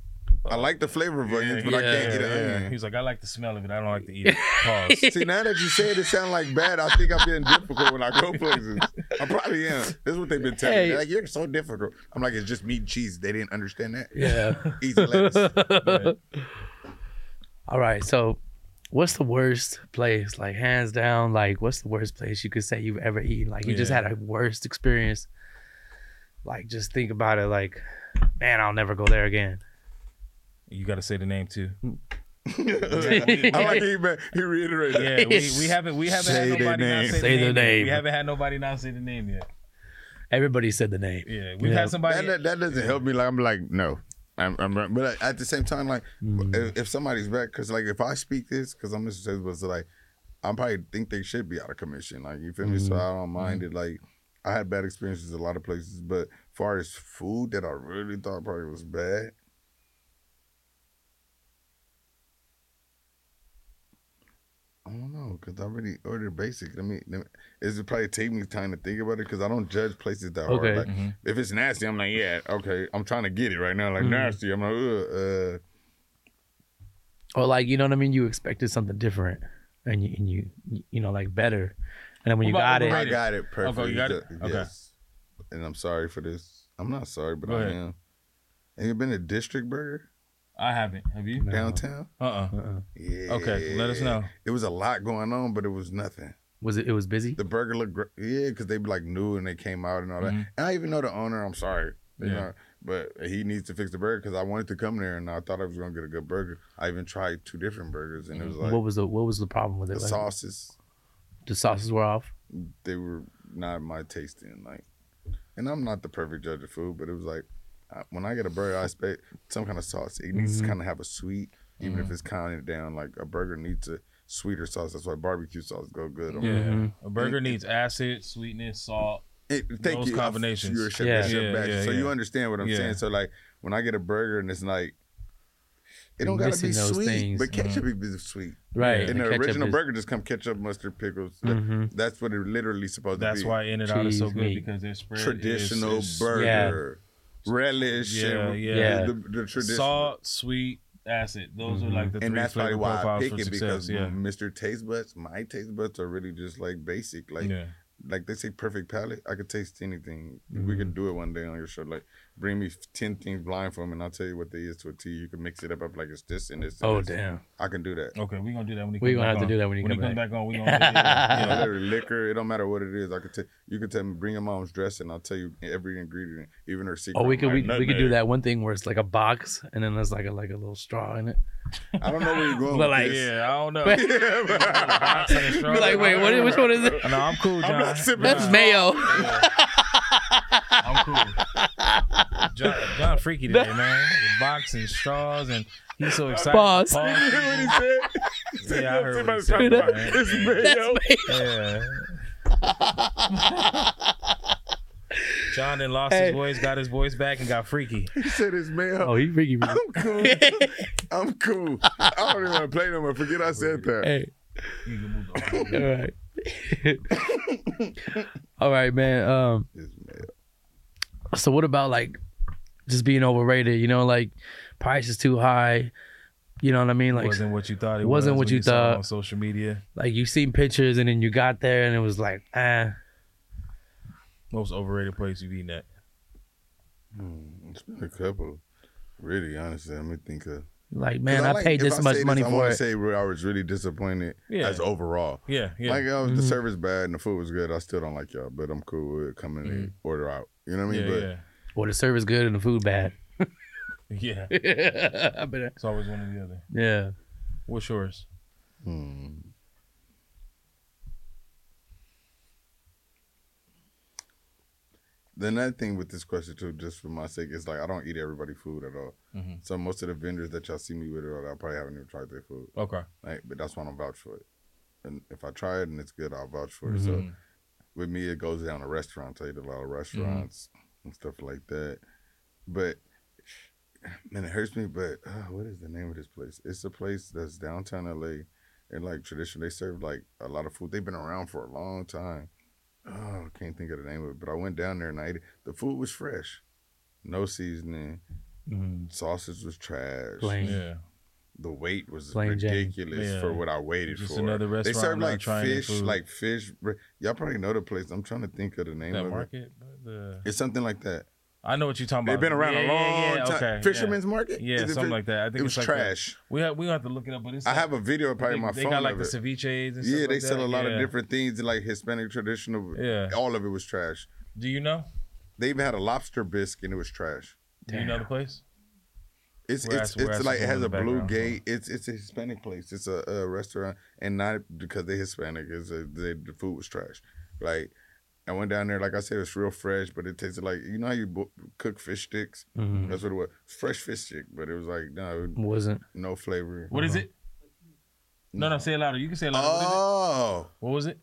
I like the flavor of onions, but I can't eat an onion. He's like, I like the smell of it. I don't like to eat it. Pause. See, now that you say it, it sounds like bad. I think I'm being difficult when I go places. I probably am. This is what they've been telling me. Hey. They're like, you're so difficult. I'm like, it's just meat and cheese. They didn't understand that. yeah. Easy lettuce. all right. So, what's the worst place? Like hands down. Like, what's the worst place you could say you've ever eaten? Like, you just Yeah. had a worst experience. Like, just think about it. Like, man, I'll never go there again. You got to say the name too. I like he, he reiterated. Yeah, we, we haven't we haven't Say had the nobody not say, Say the the name. yet. name. We haven't had nobody not say the name yet. Everybody said the name. Yeah, we've Yeah. had somebody. That, that, that doesn't help me. Like I'm like no, I'm, I'm but at the same time, like Mm. if, if somebody's back, because like if I speak this, because I'm Mr. Taylor, so like I probably think they should be out of commission. Like you feel me? So I don't mind it. Like I had bad experiences a lot of places, but far as food that I really thought probably was bad. I don't know because I already ordered basic. Let me, let me it's probably take me time to think about it because I don't judge places that hard. Okay. Like, Mhm. if it's nasty, I'm like, yeah, okay. I'm trying to get it right now. Like Mhm. nasty, I'm like, Ugh, uh, Or like, you know what I mean? You expected something different, and you and you you know like better, and then when you What about got it, I got it perfectly. you got it? Ju- Okay. Yes. And I'm sorry for this. I'm not sorry, but Go I ahead. am. Have you been to District Burger I haven't. Have you? No. downtown? Uh uh uh-uh. Yeah. Okay, let us know. It was a lot going on, but it was nothing. was it? It was busy. The burger looked great. Yeah, because they like new and they came out and all that. Mhm. And I even know the owner. I'm sorry. You Yeah. know, but he needs to fix the burger because I wanted to come there and I thought I was gonna get a good burger. I even tried two different burgers and it was like what was the What was the problem with it? the Like, sauces. The sauces were off. they were not my tasting. Like, and I'm not the perfect judge of food, but it was like I- when I get a burger, I expect some kind of sauce. It needs Mhm. to kind of have a sweet, even Mhm. if it's counted down. Like a burger needs a sweeter sauce. That's why barbecue sauce go good. Yeah, it. Mhm. a burger needs acid, sweetness, salt. It- thank Those you. combinations. You're a chef, Yeah. yeah. chef Yeah, back, yeah, so you understand what I'm Yeah. saying. So like when I get a burger and it's like. It don't gotta be sweet, things. but ketchup is sweet. Right. And the, ketchup original is- burger just come ketchup, mustard, pickles. Mhm. That's what it literally supposed That's to be. That's why In and Out is so good meat. because their spread traditional is, is burger, relish, Yeah, and yeah. Yeah. The, the traditional. salt, sweet, acid. Those are like the three and that's probably why I pick it success. because Yeah, Mr. Tastebudz, my taste buds are really just like basic. Like yeah. Like they say perfect palate. I could taste anything. We Mm-hmm. could do it one day on your show. Like bring me ten things blindfold and I'll tell you what they is to a T. You can mix it up, up like it's this and this. And Oh this. damn. I can do that. Okay, we're gonna do that when he We comes gonna back have to do that when he when come he comes back. back on. We gonna do that. You know, literally liquor. It don't matter what it is. I could tell you could tell me bring your mom's dress and I'll tell you every ingredient, even her secret. Oh, we could we, we could do that one thing where it's like a box and then there's like a like a little straw in it. I don't know where you're going. But with like- this. Yeah, I don't know. But- Yeah, but- Box and a straw. Be like, wait, what, which one is it? No, I'm cool, John. I'm not sipping That's Nah. mayo. I'm cool. John, John freaky today, man. The box and straws, and he's so excited. Pause. what he said? He said, Yeah, I heard what he said, about man. this mayo." Yeah. John then lost Hey. his voice, got his voice back, and got freaky. He said his mayo. Oh, he freaky. freaky. I'm cool. I'm cool. I don't even want to play no more. Forget I said that. hey, You can move on. all right. all right, man. Um, so what about like just being overrated? You know, like price is too high. You know what I mean? Like, wasn't what you thought it wasn't was what when you thought. on social media. like you seen pictures and then you got there and it was like, ah, Most overrated place you've eaten at. Hmm, It's been a couple. Really, honestly, let me think of. like man, I, like- paid this I much say money I for wanna it. say where I was really disappointed Yeah. as overall. Yeah, yeah. Like uh, the Mhm. service bad and the food was good. I still don't like y'all, but I'm cool with coming Mm-hmm. and order out. You know what I mean? yeah, but yeah. Or the service good and the food bad. Yeah. I bet. It's always one or the other. Yeah. What's yours? Hmm. The another thing with this question too, just for my sake, is like I don't eat everybody food at all. Mhm. So most of the vendors that y'all see me with, I probably haven't even tried their food. Okay. Like, but that's why I don't vouch for it. And if I try it and it's good, I'll vouch for it. So Mhm. with me, it goes down to restaurants. I eat a lot of restaurants and stuff like that. But man, it hurts me. But uh, what is the name of this place? It's a place that's downtown LA, and like tradition, they serve like a lot of food. They've been around for a long time. Oh, I can't think of the name of it. But I went down there and I ate it. The food was fresh, no seasoning. Mm. Sausage was trash. Plain. Yeah. The wait was Plain ridiculous Yeah. for what I waited Just for. another They restaurant serve not like fish, like fish. Y'all probably know the place. I'm trying to think of the name That of it. market? The... It's something like that. I know what you're talking about. They've been around yeah, a long yeah, yeah, time. Okay. Fisherman's Market. Yeah, something fi- like that. I think It was it's like that. trash. We have we have to look it up, but it's. I have a video probably they, my they phone. got like the ceviches and stuff Yeah, they like sell that. a lot of different things like Hispanic traditional. Yeah. All of it was trash. Do you know? They even had a lobster bisque and it was trash. Do you know the place? It's We're it's it's like it has a blue gate. It's it's a Hispanic place. It's a, a restaurant, and not because they're Hispanic. It's a, they, the food was trash. Like I went down there, like I said, it was real fresh, but it tasted like you know how you bo- cook fish sticks. Mhm. That's what it was. Fresh fish stick, but it was like no Wasn't. no flavor. What is it? No, no, say it louder. You can say it louder. What, is it? Oh, what was it?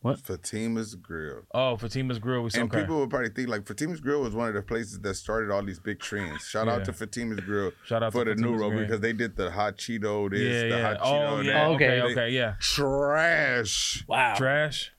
What? Fatima's Grill. Oh, Fatima's Grill. We And okay. people would probably think like Fatima's Grill was one of the places that started all these big trends. Shout Yeah. out to Fatima's Grill Shout out for to the new Fatima's roll Grill. because they did the hot Cheeto this, yeah, the yeah. hot Cheeto Oh, that. yeah. Okay, Okay. okay, yeah. Trash. Wow. Trash.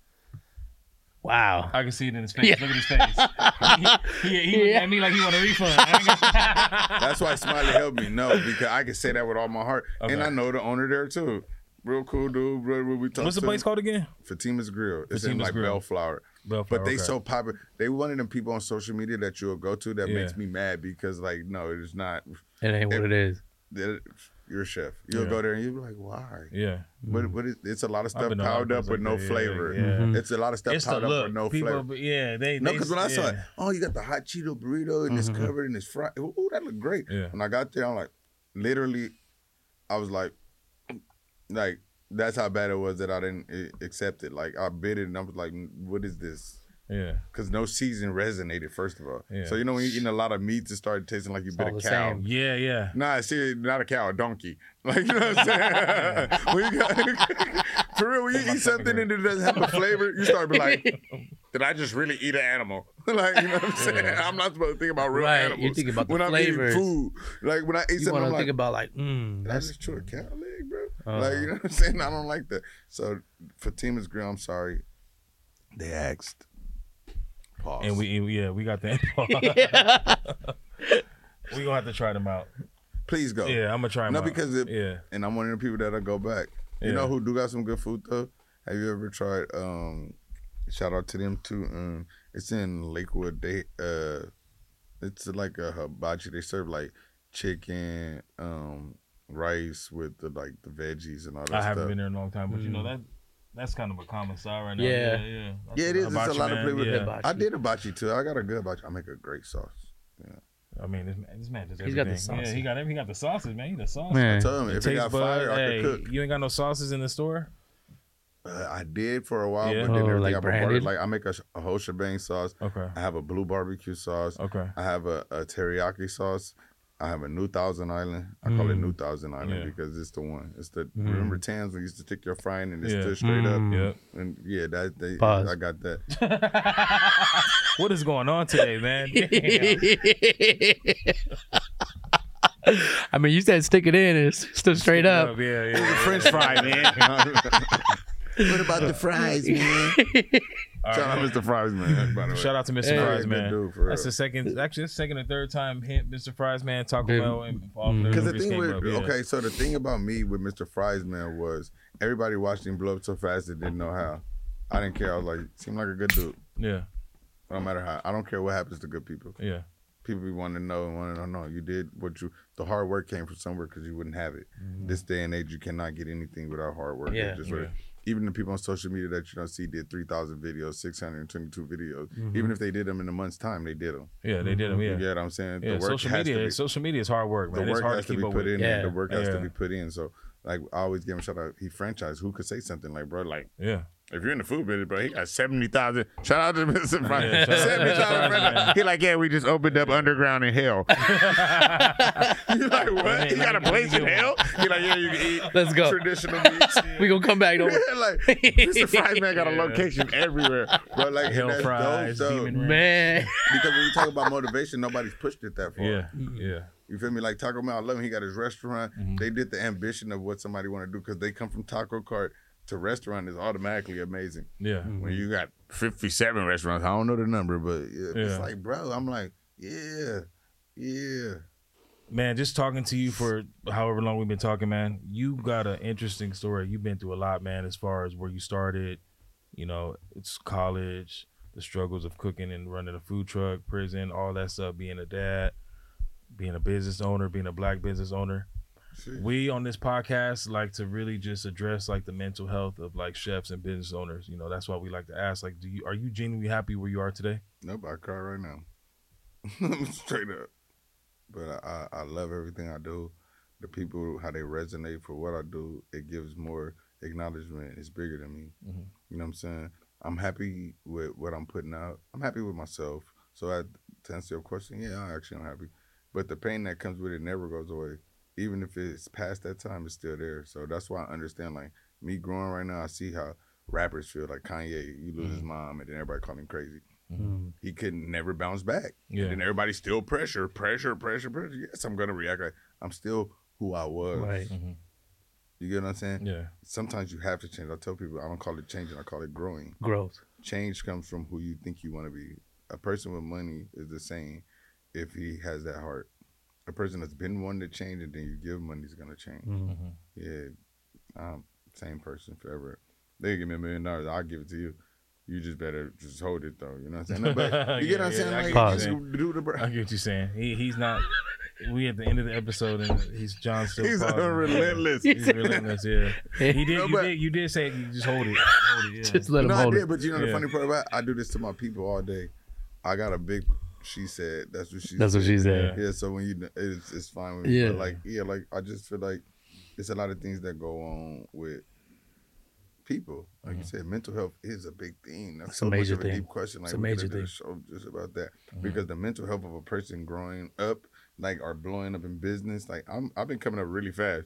Wow. I can see it in his face. Yeah. Look at his face. he, he, he looked Yeah. at me like he want a refund. I ain't got- That's why Smiley helped me. No, because I can say that with all my heart. Okay. And I know the owner there too. Real cool dude. Bro, we talked What's the to place him. called again? Fatima's Grill. It's in Fatima's like Grill. Bellflower. Bellflower, But they okay. so popular. They one of them people on social media that you'll go to that Yeah. makes me mad because like no, it's not. It ain't what it is. that- You're chef. You'll Yeah. go there and you'll be like, why? Yeah. But, but it, it's a lot of stuff been to a lot of piled up with like no that, yeah, flavor. Yeah. Mhm. It's a lot of stuff It's piled up with no People, flavor. but yeah, they. No, because when I saw it, oh, you got the hot Cheeto burrito and it's Mhm. covered and it's fried. Oh, that looked great. Yeah. When I got there, I'm like, literally, I was like, like that's how bad it was that I didn't eh, accept it. Like I bit it and I was like, what is this? Yeah. Because no season resonated. First of all, Yeah. so you know when you're eating a lot of meats, it started tasting like you It's bit a cow. same. Yeah, yeah. Nah, see, not a cow, a donkey. Like you know what I'm saying? when you got, for real, when you eat something and it doesn't have a flavor, you start be like, "Did I just really eat an animal?" like you know what I'm saying? Yeah. I'm not supposed to think about real Right, you're animals. thinking about the when I'm flavors. eating food. Like when I eat You something, I'm to like, think about like, mm, "Did I that's just chew a cow leg, bro?" Uh. Like you know what I'm saying? I don't like that. So Fatima's Grill, I'm sorry. They asked. Pause. And we, yeah, we got that. we gonna have to try them out. please go. Yeah, I'm gonna try them No, out. because it- yeah, and I'm one of the people that'll go back. You Yeah. know who do got some good food though? Have you ever tried? um Shout out to them too. Um, it's in Lakewood. They uh, it's like a hibachi. They serve like chicken, um, rice with the like the veggies and all that I haven't been there in a long time, but you know Mm. that that's kind of a common style right now. Yeah. yeah, yeah. That's Yeah, it is. It's a hibachi, lot of man. flavor. Yeah. Hibachi. I did hibachi too. I got a good hibachi. I make a great sauce. Yeah. I mean, this man, this man does He's got everything. the Yeah, he got every- he got the sauces, man. He the sauce. man. Tell him The if it taste got bud, fire, I hey, could cook. you ain't got no sauces in the store. Uh, I did for a while, Yeah. but then Oh, everything like I branded? like I make a, sh- a whole shebang sauce. Okay. I have a blue barbecue sauce. Okay. I have a, a teriyaki sauce. I have a New Thousand Island. I call it Mm. New Thousand Island Yeah. because it's the one. It's the Mm. remember Tans when you used to stick your frying and it's Yeah. still straight up. Mm. Yep. And yeah, that they, Pause. I got that. what is going on today, man? I mean, you said stick it in and it's still straight up. Yeah, yeah. French fry, man. What about the fries, man? All Shout out right. Mr. Fries, man. By the way. Shout out to Mr. Hey. Fries, Good man. dude, for That's real. the second, actually, the second or third time hint, Mr. Fries, man. Taco Big- Bell and all Mhm. Because the thing with up, yeah. okay, so the thing about me with Mr. Fries man was everybody watched him blow up so fast they didn't know how. I didn't care. I was like, seemed like a good dude. Yeah, No matter how. I don't care what happens to good people. yeah, People be wanting to know and want to know. You did what you. The hard work came from somewhere because you wouldn't have it. This day and age, you cannot get anything without hard work. It Yeah. just Yeah. Even the people on social media that you don't see did three thousand videos, six hundred and twenty-two videos. Mhm. Even if they did them in a month's time, they did them. yeah. They did them. Yeah, You get what I'm saying? yeah. The work social media, be, social media is hard work, the man. It's work hard has to to be put with. in. Yeah. The work has Yeah. to be put in. So like I always give him a shout out. He franchised. Who could say something like, bro, like Yeah, if you're in the food business, bro, he got seventy thousand. Shout out to Mr. Fries. Yeah, shout out to seventy Mr. Fries, man. thousand. He like, yeah, we just opened up underground in hell. you like what? He got a place in hell? He like, yeah, you can eat Let's go. traditional meats. We gonna come back. Don't worry. like Mr. Fries man got a Yeah. location everywhere, bro. Like Hell that's fries, dope, though. Man. Because when you talk about motivation, nobody's pushed it that far. yeah, yeah. You feel me? Like Taco Bell, I love him. He got his restaurant. Mhm. They did the ambition of what somebody want to do because they come from taco cart to restaurant is automatically amazing. Yeah, mm-hmm. When you got 57 restaurants, I don't know the number, but yeah, Yeah. it's like, bro, I'm like, yeah, yeah. man. Just talking to you for however long we've been talking, man. You got an interesting story. You've been through a lot, man. As far as where you started, you know, it's college, the struggles of cooking and running a food truck, prison, all that stuff. Being a dad, being a business owner, being a black business owner. Shit. we on this podcast like to really just address like the mental health of like chefs and business owners you know that's why we like to ask like do you are you genuinely happy where you are today Nope, I cry right now. Straight up. But I, I, love everything I do. The people, how they resonate for what I do, it gives more acknowledgement. It's bigger than me. Mhm. You know what I'm saying? I'm happy with what I'm putting out. I'm happy with myself. So I, to answer your question, yeah, I actually am happy. But the pain that comes with it never goes away. Even if it's past that time, it's still there. So that's why I understand, like, me growing right now, I see how rappers feel. Like Kanye, you lose his mom, and then everybody call him crazy Mm. he could never bounce back. Yeah. And then everybody still pressure, pressure, pressure, pressure. Yes, I'm gonna react like I'm still who I was. Right. Mhm. You get what I'm saying? yeah Sometimes you have to change. I tell people I don't call it changing, I call it growing. Growth. Change comes from who you think you want to be. A person with money is the same if he has that heart. A person that's been wanting to change and then you give money is gonna change. Mm. Mhm. Yeah, I'm same person forever. They give me a million dollars, I'll give it to you. You just better just hold it though. You know what I'm saying? No, but you get Yeah, what I'm yeah, saying? I get what you you're saying. do the br- i get what you're saying he, he's not we at the end of the episode and he's john still He's pausing. relentless. he's relentless yeah he did No, you did you did say you just hold it hold it yeah Just let him no, I hold did, it. but you know the Yeah. funny part about it? I do this to my people all day. I got a big. She said that's what she. That's said. what she said. Yeah, so when you, it's it's fine with me. Yeah. But like yeah, like I just feel like it's a lot of things that go on with people. Like you said, mental health is a big thing. That's It's so a much major of a thing. deep question. Like It's a major thing. show just about that because the mental health of a person growing up, like or blowing up in business, like I'm I've been coming up really fast.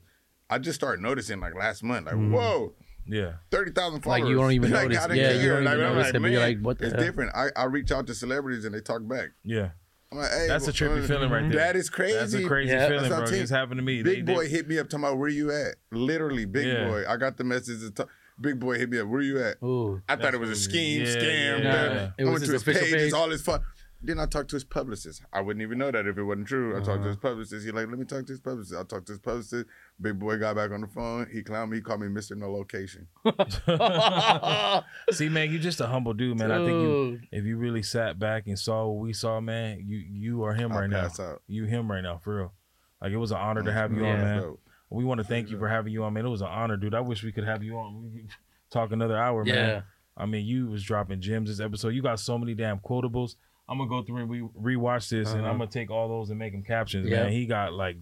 I just started noticing like last month, like Mm. whoa, yeah thirty thousand followers. Like you don't even notice. I Yeah, you don't Like, even notice like, it, but you're man, like, what the It's hell? different. I, I reach out to celebrities and they talk back. yeah I'm like, hey, that's a well, trippy uh, feeling right there That is crazy. that's a crazy Yeah. feeling That's what I'm bro saying. it's happened to me Big They- they- boy hit me up talking about where you at. Literally, big Yeah. boy. I got the message. to talk- Big boy hit me up. Where you at? Ooh. I thought it was a scheme, yeah, scam. yeah, yeah. It I was went to his his official page. page? It's all his fun. Then I talked to his publicist. I wouldn't even know that if it wasn't true. I talked Uh-huh. to his publicist. He like, let me talk to his publicist. I talked to his publicist. Big boy got back on the phone. He clowned me. He called me Mr. No Location. see man you just a humble dude man i think you if you really sat back and saw what we saw man you you are him I right now out. you him right now for real like it was an honor to have you on man Dope. We want to thank you for having you on, man. It was an honor, dude. I wish we could have you on. We could talk another hour, Yeah. man. I mean, you was dropping gems this episode. You got so many damn quotables. I'm gonna go through and re- rewatch this, and Uh-huh. I'm gonna take all those and make them captions, Yeah. man. He got like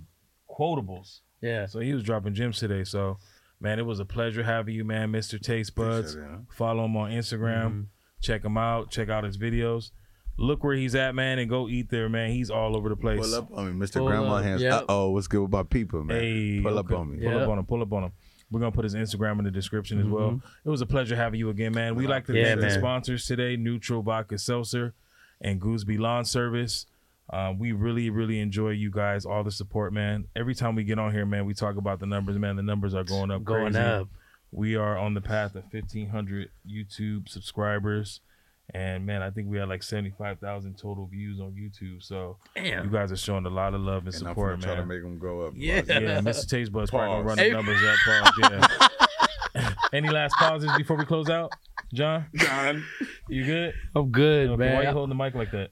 quotables, Yeah. so he was dropping gems today. So, Man, it was a pleasure having you, man, Mr. Tastebudz. Appreciate it, huh? Follow him on Instagram. Check him out. Check out his videos. Look where he's at, man, and go eat there, man. He's all over the place. Pull up on me, Mr. Pull Grandma up, Hands. yep. Uh oh, what's good with my people, man? Hey, Pull up okay. on me. Pull up on him. Pull up on him. We're gonna put his Instagram in the description as well. It was a pleasure having you again, man. We like to Yeah, thank the sponsors today: Nütrl Vodka Seltzer and Goosby Lawn Service. Um, we really, really enjoy you guys, all the support, man. Every time we get on here, man, we talk about the numbers, man. The numbers are going up, Going crazy. up. We are on the path of 1,500 YouTube subscribers. And man, I think we had like 75,000 total views on YouTube. So you guys are showing a lot of love and, And I'm support, gonna to make them go up. Yeah. yeah, Mr. Tastebudz probably gonna run the numbers up. Pause, yeah. Any last pauses before we close out? John, John. you good? I'm good, Okay, Why you holding the mic like that?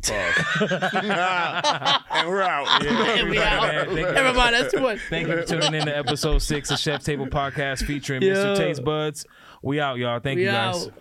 and we're out. Yeah, we out. man, thank. Never mind, that's too much. Thank you for tuning in to episode six of Chef Table Podcast featuring Yeah. Mr. Tastebudz. We out, y'all. Thank We you guys. out.